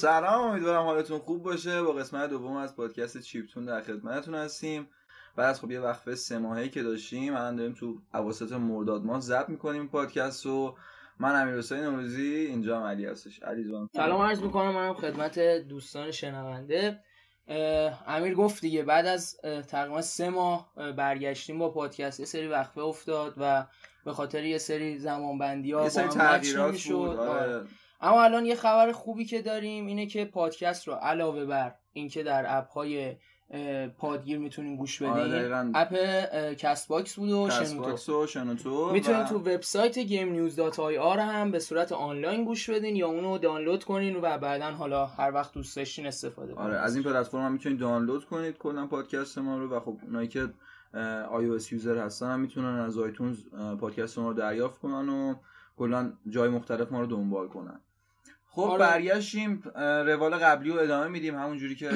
سلام امیدوارم حالتون خوب باشه. با قسمت دوم از پادکست چیپتون در خدمتتون هستیم. بعد از خب یه وقفه سه ماهه که داشتیم الان داریم تو اواسط مرداد ماه ضبط می‌کنیم پادکست رو. من امیر حسین نوروزی اینجا هم علی هستش. علی جان. سلام عرض می‌کنم منم خدمت دوستان شنونده. امیر گفت دیگه بعد از تقریبا سه ماه برگشتیم با پادکست. یه سری وقفه افتاد و به خاطر یه سری زمان بندی ها یه سری تغییرات بود. آره. اما الان یه خبر خوبی که داریم اینه که پادکست رو علاوه بر اینکه در app های پادگیر می‌تونین گوش بدین آره app Castbox بود و شنوتو. شنوتو می‌تونین تو وبسایت Game News dot IR هم به صورت آنلاین گوش بدین یا اونو دانلود کنین و بعدا حالا هر وقت دوست داشتین استفاده کنین. آره از این پلتفرم هم می‌تونید دانلود کنید کلا پادکست ما رو و خب اونایی که iOS user هستن هم می‌تونن از iTunes پادکست ما رو دریافت کنن و کلا جای مختلف ما رو دنبال کنن. خب آره. برگشتیم روال قبلی رو ادامه میدیم. همون جوری که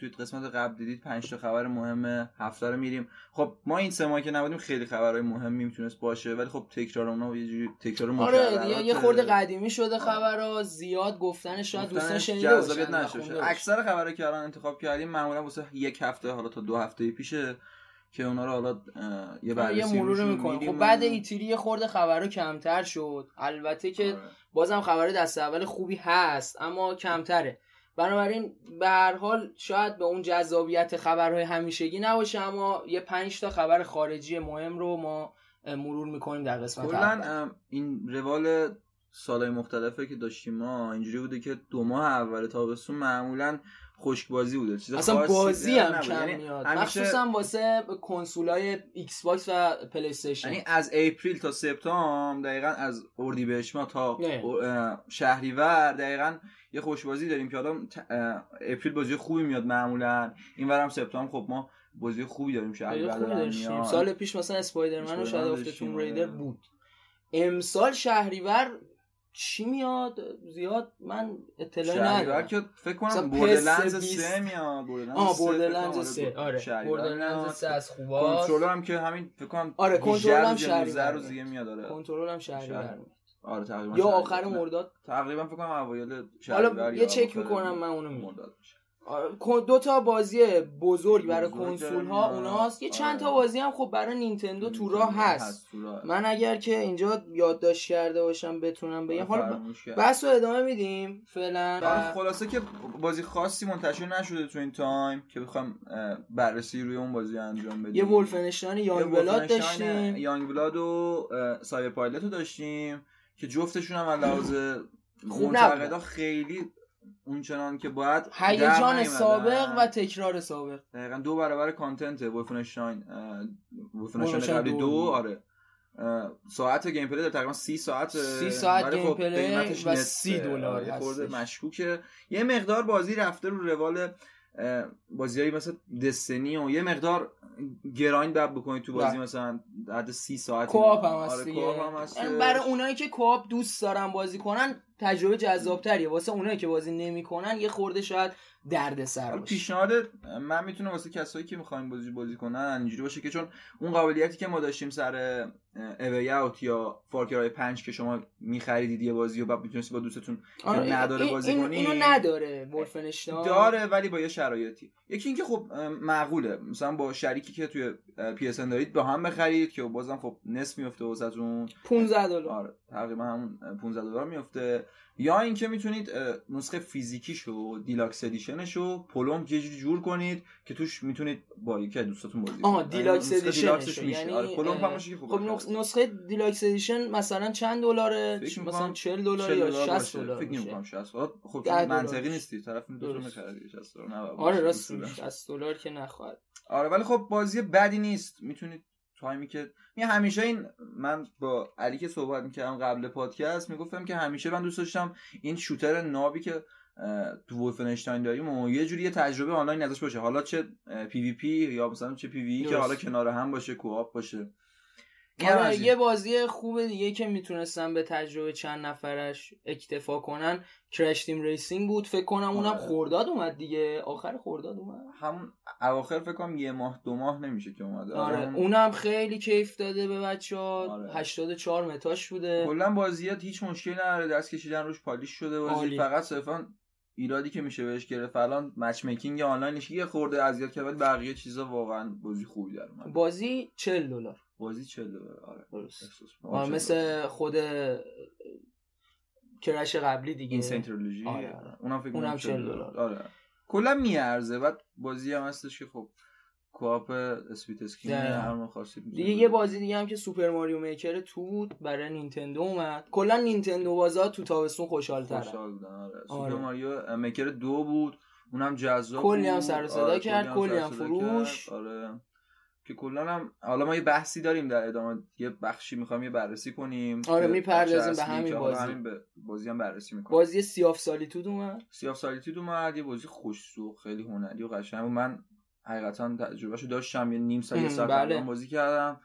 توی قسمت قبل دیدید پنج تا خبر مهم هفته رو میریم. خب ما این سه ماه که نبودیم خیلی خبرهای مهمی می‌تونست باشه ولی خب تکرار اونا یه جوری تکرار آره دیگه یه خورده قدیمی شده خبرها زیاد گفتن شاید دوستان شنیده اکثر خبرایی که الان انتخاب کردیم معمولا واسه یک هفته حالا تا دو هفته پیشه. که اونا رو حالا یه بررسی یه مرور می‌کنیم خب بعد ایتری یه خورده خبرها کمتر شد. البته که آره. بازم خبر دست اول خوبی هست اما کمتره. بنابراین به هر حال شاید به اون جذابیت خبرهای همیشگی نباشه اما یه پنج تا خبر خارجی مهم رو ما مرور می‌کنیم در قسمت کلا این روال سالهای مختلفه که داشتیم ما اینجوری بوده که دو ماه اول تابستون معمولا خشک بازی بوده. چیز اصلا بازی هم کم یعنی میاد. مخصوصا واسه کنسولای Xbox و PlayStation یعنی از April تا سپتامبر دقیقا از اردیبهشت ما تا شهریور دقیقا یه خوش بازی داریم که آدم April بازی خوبی میاد معمولا. اینورم سپتامبر خب ما بازی خوبی داریم شهریور سال پیش مثلا Spider-Man و Shadow of the Tomb Raider بود. امسال شهریور چی میاد؟ زیاد من اطلاعی ندارم. که فکر کنم Borderlands 3 میاد Borderlands 3 آره Borderlands 3 از خوبا کنترل هم که همین فکر کنم آره کنترل هم شهریور روز دیگه میاد. آره. کنترل هم شهریور آره تقریبا یا آخر مرداد. تقریبا فکر کنم اوایل شهریور حالا یه چک می‌کنم من اونو مرداد دو تا بازی بزرگ برای کنسول ها اوناست یه چند تا بازی هم خب برای نینتندو تو راه هست. من اگر که اینجا یادداشت کرده باشم بتونم بگم. حالا بحث رو ادامه میدیم فعلا. خلاصه که بازی خاصی منتشر نشده تو این تایم که بخوام بررسی روی اون بازی انجام بدیم. یه Wolfenstein Youngblood داشتیم. Youngblood و Cyberpilot رو داشتیم که جفتشون هم لحاظ خوب خیلی اونچنان که باید هیجان سابق و تکرار سابق. دقیقا دو برابر content Wolfenstein Wolfenstein قبلی دو آره. ساعت gameplay داره تقریبا سی ساعت سی ساعت game خب play و سی دلار یه خورده مشکوکه. یه مقدار بازی رفته رو روال بازیایی مثل Destiny و یه مقدار grind باید بکنید تو بازی مثلا حد سی ساعت co-op هم هست آره برای اونایی که co-op دوست دارن بازی کنن تجربه جذابتریه. واسه اونایی که بازی نمی‌کنن یه خورده شاید درد سر باشه. پیشنهاد من می‌تونم واسه کسایی که می‌خواین بازی بازی کنن اینجوری باشه که چون اون قابلیتی که ما داشتیم سر A Way Out یا Far Cry 5 که شما میخریدید یه بازی و بعد می‌تونستی با دوستتون آره نداره بازی این کنی. اینو نداره Wolfenstein داره ولی با یه شرایطی. یکی اینکه خب معقوله. مثلا با شریکی که توی PS دارید با هم بخرید که بازم خب نصف میفته واسهتون. 15 دلار. آره تقریبا همون 15 دلار میفته یا اینکه می‌تونید نسخه فیزیکیشو دیلاکس ادیشنشو پلم یه جوری جور کنید که توش می‌تونید با یکی دوستاتون بازی آها دیلاکس ادیشن یعنی آره پلم خب نسخه دیلاکس ادیشن مثلا چند دلاره؟ مثلا 40 دلار یا 60 دلار فکر نمی‌کنم 60 خب منطقی نیستی. طرف می‌تونه بخره 60 دلار آره راست 60 دلار که نخواهد. آره ولی خب بازی بدی نیست. می‌تونید تایمی که می همیشه این من با علی که صحبت می‌کردم قبل پادکست می‌گفتم که همیشه من دوست داشتم این shooter نابی که تو Wolfenstein داریم و یه جوری یه تجربه آنلاین ازش باشه. حالا چه PvP یا مثلا چه PvE که حالا کنار هم باشه co-op باشه. آره یه بازی خوب دیگه که می‌تونستم به تجربه چند نفرش اکتفا کنن. Crash Team Racing بود فکر کنم اونم آره. خرداد اومد دیگه. آخر خورداد اومد. همون اواخر فکر کنم یه ماه دو ماه نمیشه که اومده. آره, آره. اونم خیلی کیف داده به بچه ها آره. 84 متاش بوده. کلا بازیات هیچ مشکلی نداره. دست کشیدن روش پالیش شده بازی. فقط صرفا ایرادی که میشه بهش گرفت. الان مچ میکینگ آنلاینش یه خورده اذیت کرد ولی بقیه چیزا واقعا بازی خوبی داره بازی 40 دلار. بازی 40 دلار آره. درست. مثل خود کرش قبلی دیگه. این سنترولوژی. آره آره. اونم فکر اونم 40 دلار آره. کلا میارزه. بعد بازی هم هستش که خب co-op split screen هر خاصی دیگه یه بازی دیگه هم که Super Mario Maker Two بود برای نینتندو اومد. کلا نینتندو بازا تو تابستون خوشحال تر خوشحال بودن آره. آره. Super Mario Maker دو بود. اونم جذاب کلی هم سر صدا آره. کرد کلی هم فروش. آره. که کلا هم حالا ما یه بحثی داریم در ادامه. یه بخشی می‌خوام یه بررسی کنیم. آره می‌پردازیم به همین بازی. همین به بازی هم بررسی می‌کنیم. بازی Sea of Solitude اومد. Sea of Solitude اومد یه بازی خوشسو خیلی هنری و قشنگ من حقیقتا تجربهشو داشتم یه نیم ساعت یه ساعت بله. بازی کردم.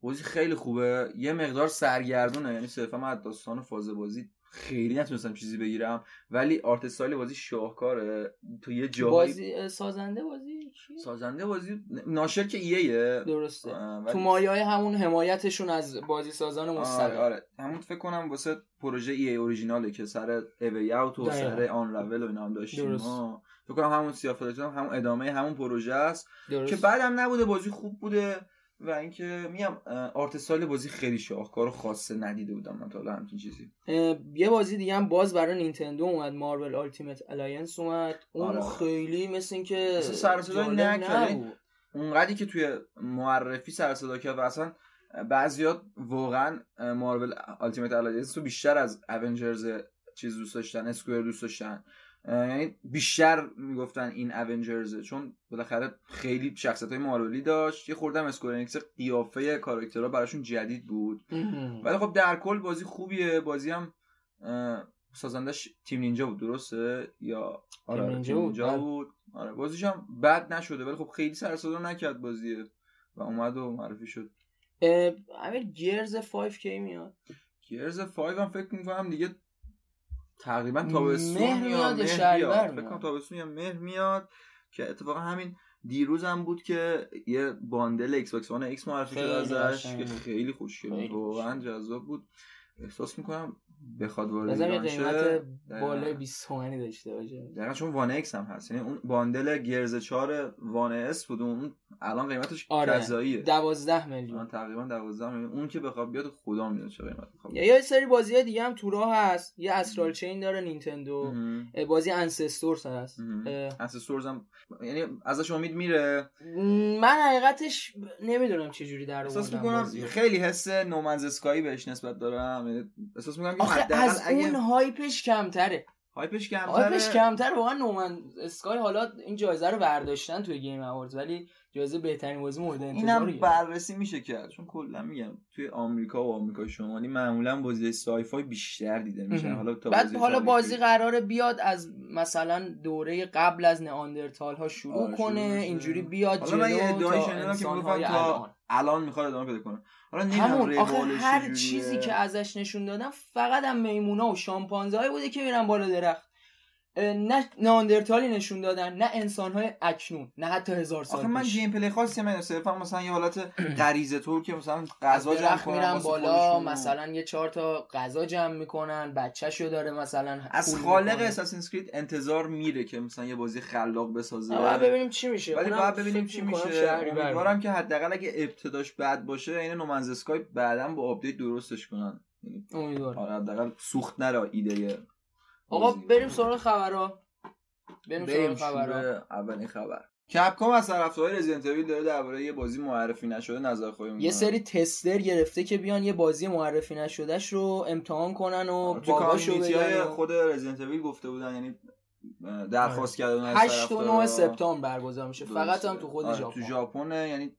بازی خیلی خوبه. یه مقدار سرگردونه. یعنی صرفا من از داستان فاز بازی خیلی نتونستم چیزی بگیرم. ولی آرت استایل بازی شاهکاره. تو یه جایی بازی سازنده بازی؟ سازنده بازی ناشر که ایه درسته. ولی... تو مایه همون حمایتشون از بازی سازان مستقل آره, آره. همون فکر کنم واسه پروژه ای اوريجیناله که سر اوی اوت و سر آن راول و اینا هم داشتیم. فکر کنم همون سیافلاتون همون ادامه همون پروژه است. که بعدم نبوده بازی خوب بوده. و اینکه میگم art style بازی خیلی شاهکار و خاصه ندیده بودم من تا حالا همچین چیزی. یه بازی دیگه هم باز برای نینتندو اومد Marvel Ultimate Alliance اومد. اون آره. خیلی مثل اینکه سر صدا نکرد. اونقدری که توی معرفی سر صدا کرد و اصلا بعضیات واقعا Marvel Ultimate Alliance رو بیشتر از Avengers چیز دوست داشتن Square دوست داشتن. یعنی بیشتر می‌گفتن این Avengers ه چون بالاخره خیلی شخصیت های مارولی داشت. یه خوردم Square Enix قیافه کاراکترها براشون جدید بود. ولی خب در کل بازی خوبیه. بازی هم سازندش Team Ninja بود درسته؟ یا آره Team Ninja, Ninja بود. آره بازیش هم بد نشده ولی خب خیلی سر صدا نکرد بازیه. و اومد و معرفی شد. همین Gears 5 کی میاد؟ Gears 5 هم فکر می‌کنم دیگه تقریبا تابستون مهر میاد یا شهریور فکر کنم تابستون یا مهر میاد که اتفاقا همین دیروز هم بود که یه bundle Xbox One X معرفی شد ازش که خیلی خوشگل واقعا جذاب بود. احساس می‌کنم بخواد وارد ایران قیمت بالای 20 تومانی داشته باشه. دقیقاً چون One X هم هست. یعنی اون bundle Gears 4 One S بود اون الان قیمتش آره. کذاییه 12 میلیون. تقریبا 12 میلیون. اون که بخواد بیاد خدا می‌دونه چه قیمت بخواد یا یه سری بازی دیگه هم تو راه هست. یه Astral Chain داره نینتندو. بازی Ancestors هست. Ancestors هم یعنی ازش امید میره؟ من حقیقتش نمی‌دونم چه جوری در احساس می‌کنم خیلی حس No Man's Sky بهش نسبت دارم. یعنی احساس می‌کنم آخه از اون هایپش کمتره. هایپش کمتره. هایپش کمتر واقعا نومن اسکای حالا این جایزه رو برداشتن توی گیم اووردز ولی جایزه بهترین بازی مورد انتظار اینم بررسی میشه کرد چون کلا میگم توی آمریکا و آمریکا شمالی معمولا بازی سای فای بیشتر دیده میشن. حالا تا بعد بازی حالا بازی قراره بیاد از مثلا دوره قبل از نئاندرتال ها شروع آره، کنه شروع اینجوری بیاد حالا من یه ادعایی شنیدم که تا الان. می‌خواد ادامه پیدا کنه حالا همون آخه هر. چیزی که ازش نشون دادن فقط هم میمونا و شامپانزه بوده که میرن بالا درخت نه ناندرتالی نشون دادن نه انسان های اکنون نه حتی هزار سال آخه من. gameplay خاصی من صرفا مثلا یه حالت غریزه طور که مثلا غذا جمع میرن بالا. مثلا یه چهار تا غذا جمع می‌کنن بچهشو داره مثلا از خالق. Assassin's Creed انتظار میره که مثلا یه بازی خلاق بسازه باید ببینیم چی میشه ولی باید ببینیم چی میشه امیدوارم که حداقل اگه ابتداش بد باشه این No Man's Sky بعدا با update درستش کنن امیدوارم آره حداقل سوخت نره ایده آقا. بریم سراغ خبرها. بریم بریم سراغ خبرها. اولین خبر. کپکام از طرفدارای رزیدنت اویل داره درباره یه بازی معرفی نشده نظر خواهی یه سری تستر گرفته که بیان یه بازی معرفی نشدهش رو امتحان کنن و آره، تو باگاشو کامیونیتی های خود رزیدنت اویل گفته بودن یعنی درخواست کردن از 8 و 9 طرفدارا. سپتامبر برگزار میشه. فقط هم تو خود آره، ژاپن تو ژاپن. یعنی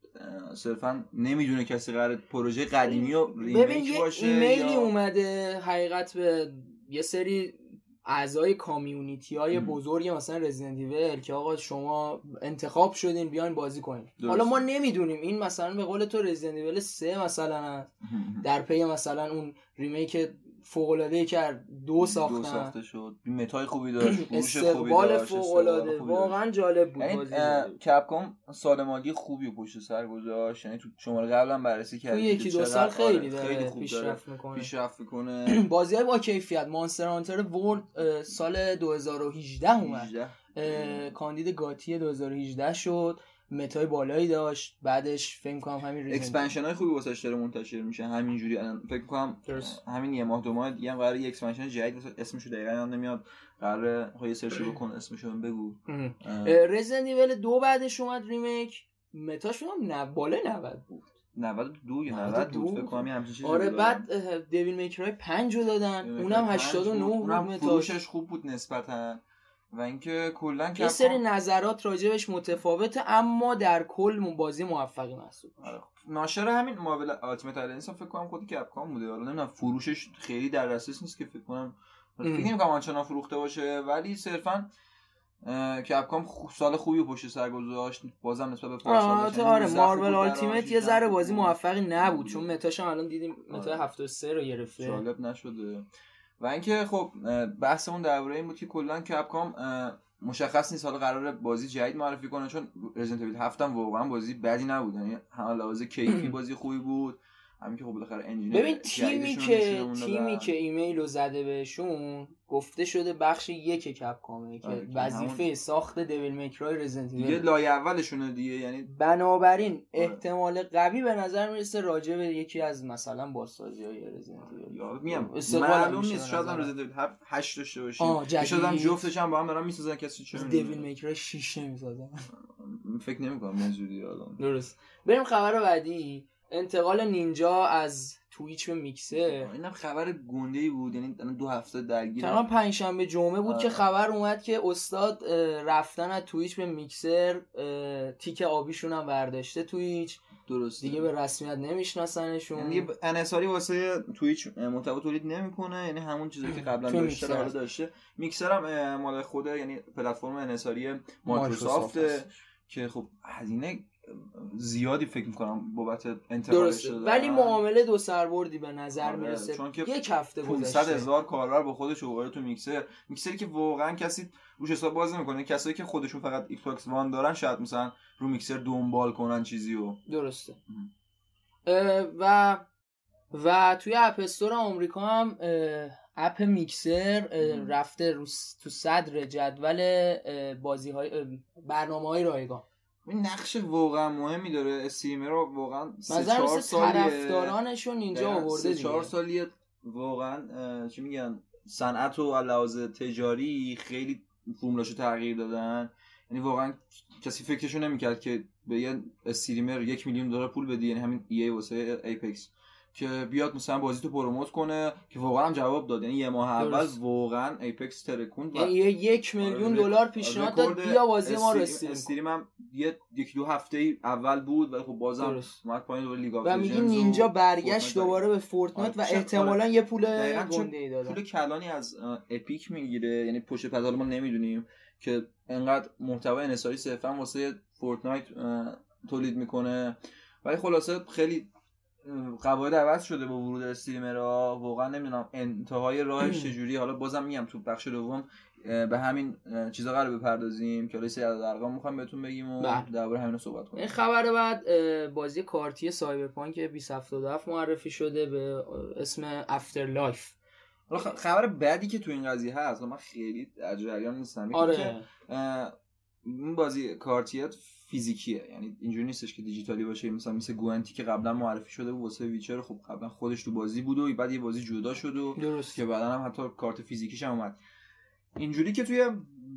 صرفا نمی‌دونه کسی قرار پروژه قدیمی و ببین remake یه باشه ایمیلی یا- اومده حقیقت به یه سری اعضای community های. بزرگ مثلا Resident Evil که آقا شما انتخاب شدین بیاین بازی کنین. حالا ما نمی‌دونیم این مثلا به قول تو Resident Evil 3 مثلا هست در پی مثلا اون remake فوق العاده کرد دو ساختن دو ساخته. شد. meta ی خوبی داشت فروش خوبی داشت فوق العاده واقعا جالب بود یعنی بازی Capcom سال مالی خوبی پشت سر گذاشت. یعنی تو شماره قبلا بررسی تو کردیم یکی که دو سال خیلی آره، داره خیلی خوب پیشرفت می‌کنه. پیشرفت می‌کنه. بازی با کیفیت. Monster Hunter World سال 2018 اومد. 18 اه، کاندید GOTY 2018 شد. meta ی بالایی داشت. بعدش فکر کنم همین اکسپنشن های خوبی واسش داره منتشر میشه. همینجوری الان فکر کنم. همین یه ماه دو ماه دیگه هم قراره یه expansion جدید واسه- اسمشو دقیقا یادم نمیاد. قراره خواهی یه search بکن اسمشو بگو. Resident Evil دو بعدش اومد remake meta ش هم نه بالای 90 بود. 92 یا 90 92 بود فکر کنم یه همچین چیزی آره. بعد اه، Devil May Cry 5 رو دادن. اونم May Cry 89 پنج بود. meta ش. خوب بود نسبتا. و اینکه کلا یه سری نظرات راجبش متفاوته اما در کل مو- بازی موفقی محسوب. آره. ناشر همین Marvel Ultimate Alliance هم فکر کنم خود Capcom بوده حالا نمی‌دونم فروشش خیلی در دسترس نیست که فکر کنم فکر. نمی‌کنم آنچنان فروخته باشه ولی صرفا کپکام خو- سال خوبی پشت سر گذاشت بازم نسبت به پارسالش آره. 19 خوب مارول براش، یه 18 ذره بازی. موفقی نبود بود. چون متاش الان دیدیم متا آره. 73 رو گرفته جالب نشده و اینکه خب بحثمون درباره این بود که کلا کپکام مشخص نیست حالا قراره بازی جدید معرفی کنه چون رزیدنت ایول 7 هم واقعا بازی بدی نبود. یعنی هم لحاظ کیفی بازی خوبی بود. همین که خب بالاخره انجین ببین تیمی که تیمی. که ایمیل رو زده بهشون گفته شده بخش یک کپکامه که آره، که وظیفه همون- ساخت دیویل میکرای رزیدنت دیگه لایه اولشونه دیگه یعنی بنابراین آره. احتمال قوی به نظر می‌رسه راجع به یکی از مثلا بازسازی های ایول یاد میام معلوم نیست شاید هم ایول 8 داشته باشیم. شاید هم جفتش هم با هم دارن می‌سازن کسی چه دیویل. میکرای 6 نمی‌سازن فکر نمی‌کنم اینجوری الان درست بریم خبر بعدی انتقال نینجا از تویچ به میکسر اینم خبر گنده ای بود یعنی الان دو هفته درگیر تقریبا پنجشنبه جمعه بود آره. که خبر اومد که استاد رفتن از تویچ به میکسر تیک آبیشون هم برداشته تویچ درسته دیگه به رسمیت نمیشناسنشون یعنی یه انحصاری واسه تویچ محتوا تولید نمی‌کنه یعنی همون چیزی که قبلا داشته حالا. داشته میکسر هم مال خود یعنی پلتفرم انحصاری مایکروسافت. که خب هزینه زیادی فکر می‌کنم بابت انتقالش دادن. ولی معامله دو سر بردی به نظر آره، می‌رسه. چون که یک هفته 500 گذشته هزار کاربر با خودش اوورده تو Mixer. Mixer ی که واقعا کسی روش حساب باز نمی‌کنه. کسایی که خودشون فقط Xbox One دارن شاید مثلا رو میکسر دنبال کنن چیزی و درسته. و و توی App Store آمریکا هم app Mixer. رفته رو تو صدر جدول بازی های برنامه های رایگان. این نقش واقعا مهمی داره. streamer رو واقعا سه چهار سالیه. طرفدارانشون اینجا آورده چهار سالیه واقعا چی میگن صنعت و لحاظ تجاری خیلی فرمولاشو تغییر دادن. یعنی واقعا کسی فکرشو نمی‌کرد که به یه streamer یک میلیون دلار پول بدی. یعنی همین EA واسه Apex. که بیاد مثلا بازی تو promote کنه که واقعا هم جواب داد. یعنی یه ماه اول. واقعا Apex ترکوند و یعنی یه یک میلیون آره، دلار پیشنهاد داد بیا بازی ما رو. stream هم یه یکی دو هفته ای اول بود ولی خب بازم. اومد پایین دوباره لیگ و و Ninja برگشت دوباره به Fortnite و آره، چه- احتمالا یه پول گنده ای دادن پول کلانی از Epic می‌گیره یعنی پشت پرده حالا ما نمی‌دونیم که انقدر محتوا انحصاری صرفا واسه Fortnite تولید می‌کنه. ولی خلاصه خیلی قواعد عوض شده با ورود streamer ها. واقعا نمی‌دونم انتهای راهش چجوری حالا بازم میگم تو بخش دوم به همین چیزا قرار بپردازیم. که سری عدد ارقام می‌خوام بهتون بگیم و بله. درباره همین صحبت این کنیم خبر بعد بازی کارتی سایبرپانک 2077 معرفی شده به اسم افتر لایف حالا خبر بعدی که تو این قضیه هست. من خیلی در جریان نیستم. که، آره این بازی کارتیت فیزیکیه. یعنی اینجوری نیستش که دیجیتالی باشه مثلا مثل گوانتی که قبلا معرفی شده بود واسه ویچر. خب قبلا خودش تو بازی بود و بعد یه بازی جدا شد و درست. که بعدا هم حتی کارت فیزیکیش هم اومد. اینجوری که توی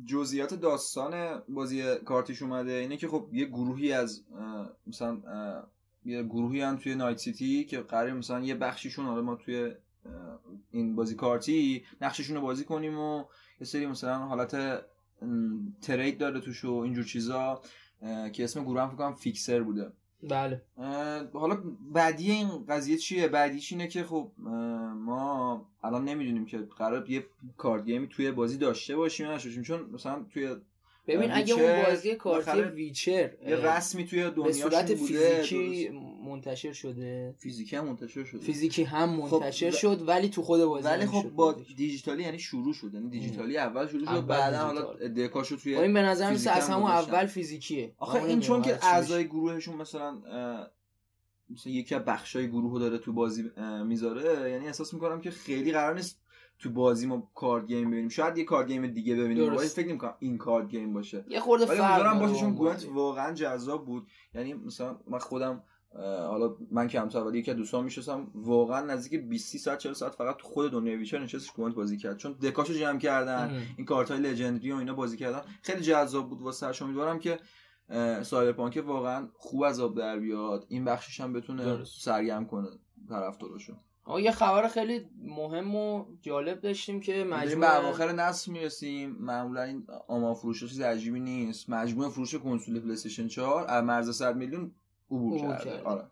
جزئیات داستان بازی کارتیش اومده اینه که خب یه گروهی از مثلا یه گروهی هم توی نایت سیتی که قرار مثلا یه بخشیشون حالا ما توی این بازی کارتی نقششون رو بازی کنیم و یه سری مثلا حالت ترید داره توش و اینجور چیزا که اسم گروه هم فکر کنم فیکسر بوده. بله. حالا بعدی این قضیه چیه؟ بعدیش اینه که خب ما الان نمی‌دونیم که قرار یه کارت گیمی توی بازی داشته باشیم یا نشوشیم چون مثلا توی ببین اگه اون بازی کارتی ویچر یه رسمی توی به دنیاشون صورت بوده فیزیکی. منتشر شده. فیزیکی هم منتشر شده. فیزیکی هم خب، منتشر و- شد ولی تو خود بازی ولی خب با. دیجیتالی یعنی شروع شد. یعنی دیجیتالی اول شروع شد بعدا حالا. دکاشو توی خب این به نظر میسه از هم همون. اول فیزیکیه. آخه این چون که اعضای گروهشون مثلا مثلا یکی از بخشای گروه رو داره تو بازی می‌ذاره یعنی احساس می‌کنم که خیلی قرار نیست تو بازی ما کارد گیم ببینیم. شاید یه کارد گیم دیگه ببینیم. ولی فکر نمی‌کنم این کارد گیم باشه. یه خورده ولی فرق باشه چون بازی. واقعا جذاب بود. یعنی مثلا من خودم حالا من کمتر ولی یکی از دوستان میشستم واقعا نزدیک 20 ساعت 40 ساعت فقط تو خود دنیای ویچر نشستش گونت بازی کرد. چون deck اشو جمع کردن ام. این کارت های legendary و اینا بازی کردن. خیلی جذاب بود واسه امیدوارم که سایبرپانک واقعا خوب از آب در بیاد. این بخشش هم بتونه درست. سرگرم کنه طرفداراشو. یه خبر خیلی مهم و جالب داشتیم که داریم مجموع به اواخر نسل می‌رسیم. معمولا این آمار فروش چیز عجیبی نیست. مجموع فروش کنسول پلی استیشن 4 از مرز 100 میلیون عبور کرده کرده. آره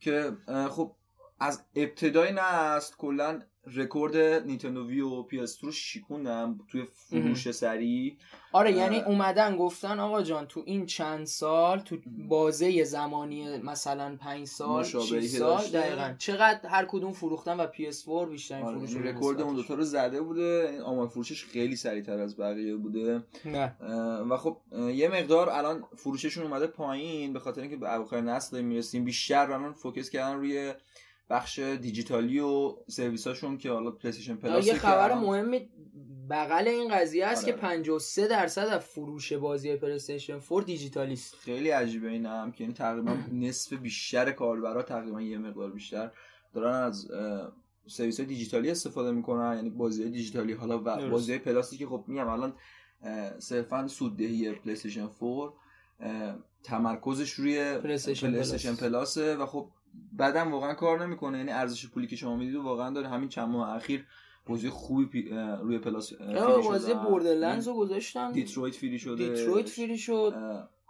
که خب از ابتدای نسل کلا رکورد نینتندو وی و پی اس رو شیکوندن توی فروش سریع آره. یعنی اومدن گفتن آقا جان تو این چند سال تو بازه زمانی مثلا پنج سال مشابهی 6 که سال. دقیقا. چقدر هر کدوم فروختن و PS4 بیشترین آره، فروش رو رکورد اون. دوتا رو زده بوده. این آمار فروشش خیلی سریعتر از بقیه بوده. نه. و خب یه مقدار الان فروششون اومده پایین به خاطر اینکه به اواخر نسل می‌رسیم. بیشتر الان focus کردن روی بخش دیجیتالی و سرویساشون که حالا پلی استیشن آه، پلاس یه خبر مهمی بغل این قضیه است آره. که 53 درصد از فروش بازی پلیستیشن 4 دیجیتالیست خیلی عجیبه این هم که یعنی تقریبا نصف بیشتر کاربرا تقریبا یه مقدار بیشتر دارن از سرویس های دیجیتالی استفاده می‌کنن یعنی بازی های دیجیتالی حالا و. بازی های پلاسی که خب میگم الان صرفا سوددهی پلی استیشن 4 اه، تمرکزش روی پلی استیشن پلی استیشن پلاس. پلاسه و خب بعدم واقعا کار نمی‌کنه. یعنی ارزش پولی که شما می‌دید واقعا داره. همین چند ماه اخیر بازی خوبی پی- روی پلاس بازی. بوردرلندز رو گذاشتن. دیترویت فری شده. دیترویت فری شد.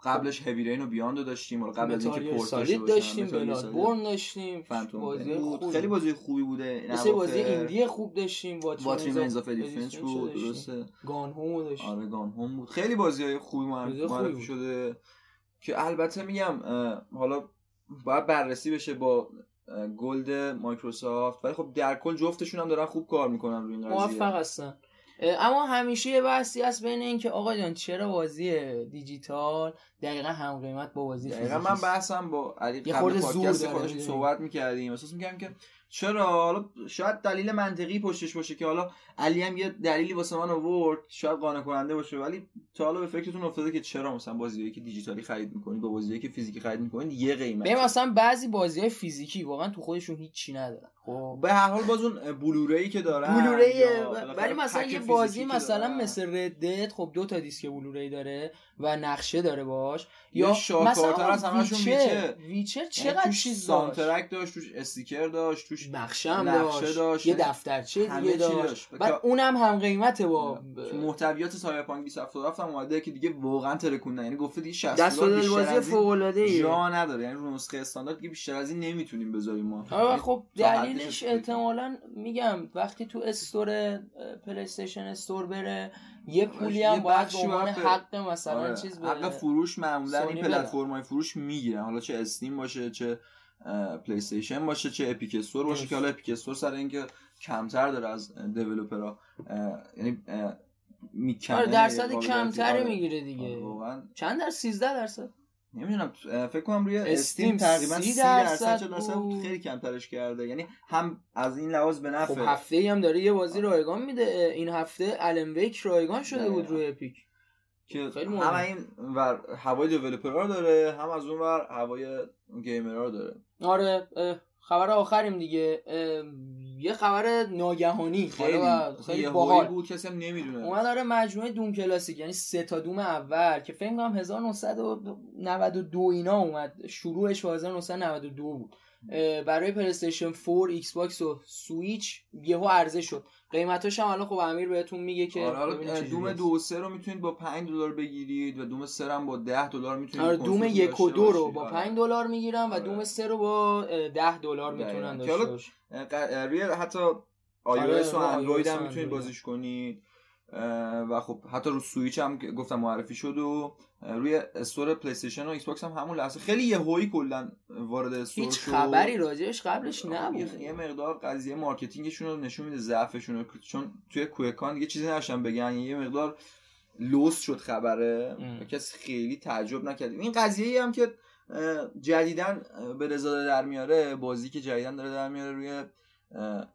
قبلش هوی رین و بیاند رو داشتیم. حالا قبل از اینکه پورت سالید داشتیم باشن متال بلاد سالید، بورن داشتیم. فانتوم بازی. خوبی خیلی بازی خوبی بوده. مثل بازی. ایندی خوب داشتیم. What Remains of Edith Finch Edith Finch بود. درسته. Gone Home و داشتیم. آره Gone Home بود. خیلی بازی های خوبی معرفی. شده. که البته میگم حالا باید بررسی بشه با گلد مایکروسافت ولی خب در کل جفتشون هم دارن خوب کار می‌کنن روی این قضیه موفق هستن اما همیشه یه بحثی هست بین اینکه آقا جان چرا بازی دیجیتال دقیقا هم قیمت با بازی دقیقا من؟ بحثم با علی قبل پادکست می‌دونی. صحبت می‌کردیم احساس می‌کردم که چرا؟ حالا شاید دلیل منطقی پشتش باشه که حالا علی هم یه دلیلی واسه من آورد. شاید قانع کننده باشه ولی تا حالا به فکرتون افتاده که چرا مثلا بازیایی که دیجیتالی خرید می‌کنید با بازیایی که فیزیکی خرید می‌کنید یه قیمت. ببین مثلا بعضی بازی های فیزیکی واقعا تو خودشون هیچی ندارن. خب به هر حال باز اون بلوری که دارن بلوری ولی مثلا یه بازی مثلا دارن. مثل ردت خب دو تا دیسک بلوری داره. و نقشه داره باش. یا مثلا از همشون ویچر ویچر. یعنی چقدر توش چیز داشت سانترک داشت؟ توش استیکر داشت توش نقشه داشت, داشت. یه دفترچه همه دیگه چی داشت, داشت. بعد اونم هم قیمته با تو محتویات سایبرپانک 2077 هم اومده که دیگه واقعا ترکوندن یعنی گفته دیگه 60 دست بازی از این فوق العاده جا نداره. یعنی رو نسخه استاندارد دیگه بیشتر از این نمی‌تونیم بذاریم ما. آره یعنی خب دلیلش احتمالا میگم وقتی تو store اه، پلی استیشن استور بره یه پولی هم باید به عنوان حق مثلا آره. چیز به حق فروش معمولا این. پلتفرم‌های فروش می‌گیرن حالا چه استیم باشه چه پلی استیشن باشه چه اپیک استور باشه. که حالا اپیک استور سر اینکه کمتر داره از developer ها یعنی می‌کنه آره درصد. کمتری آره. می‌گیره آره، دیگه واقعا چند در 13 درصد نمی‌دونم فکر کنم روی استیم تقریبا 30 30 درصد درصد 40 درصد بود. خیلی کمترش کرده یعنی هم از این لحاظ به نفع خب هفته ای هم داره یه بازی رایگان میده این هفته الن ویک رایگان شده بود. روی اپیک که خیلی هم. این ور هوای developer ها داره هم از اون ور هوای gamer ها داره آره خبر آخریم دیگه. یه خبر ناگهانی. خیلی خیلی باحال. بود کسی هم نمی‌دونه. اومد داره مجموعه دوم کلاسیک یعنی سه تا دوم اول که فکر کنم 1992 اینا اومد. شروعش با 1992 بود. برای پلی استیشن 4 ایکس باکس و سویچ یهو عرضه شد قیمتاش هم الان خب امیر بهتون میگه که آره دوم. دو و سه رو می‌تونید با 5 دلار بگیرید و دوم سه رو هم با 10 دلار می‌تونید آره دوم یک و دو رو باشید. با آره. 5 دلار می‌گیرن و آره. دوم سه رو با اه، 10 دلار. می‌تونن داشته روی حتی آره، iOS و رو اندروید هم می‌تونید. بازیش کنید و خب حتی رو سویچ هم گفتم معرفی شد و روی store پلی استیشن و ایکس باکس هم همون لحظه خیلی یهویی کلا وارد store هیچ خبری راجعش قبلش نبود یه مقدار قضیه marketing شون رو نشون میده ضعفشون چون توی QuakeCon دیگه چیزی نشن بگن یه مقدار لوس شد خبره. کسی خیلی تعجب نکرد. این قضیه هم که جدیدن به رضا در میاره بازی که جدیدن داره در میاره روی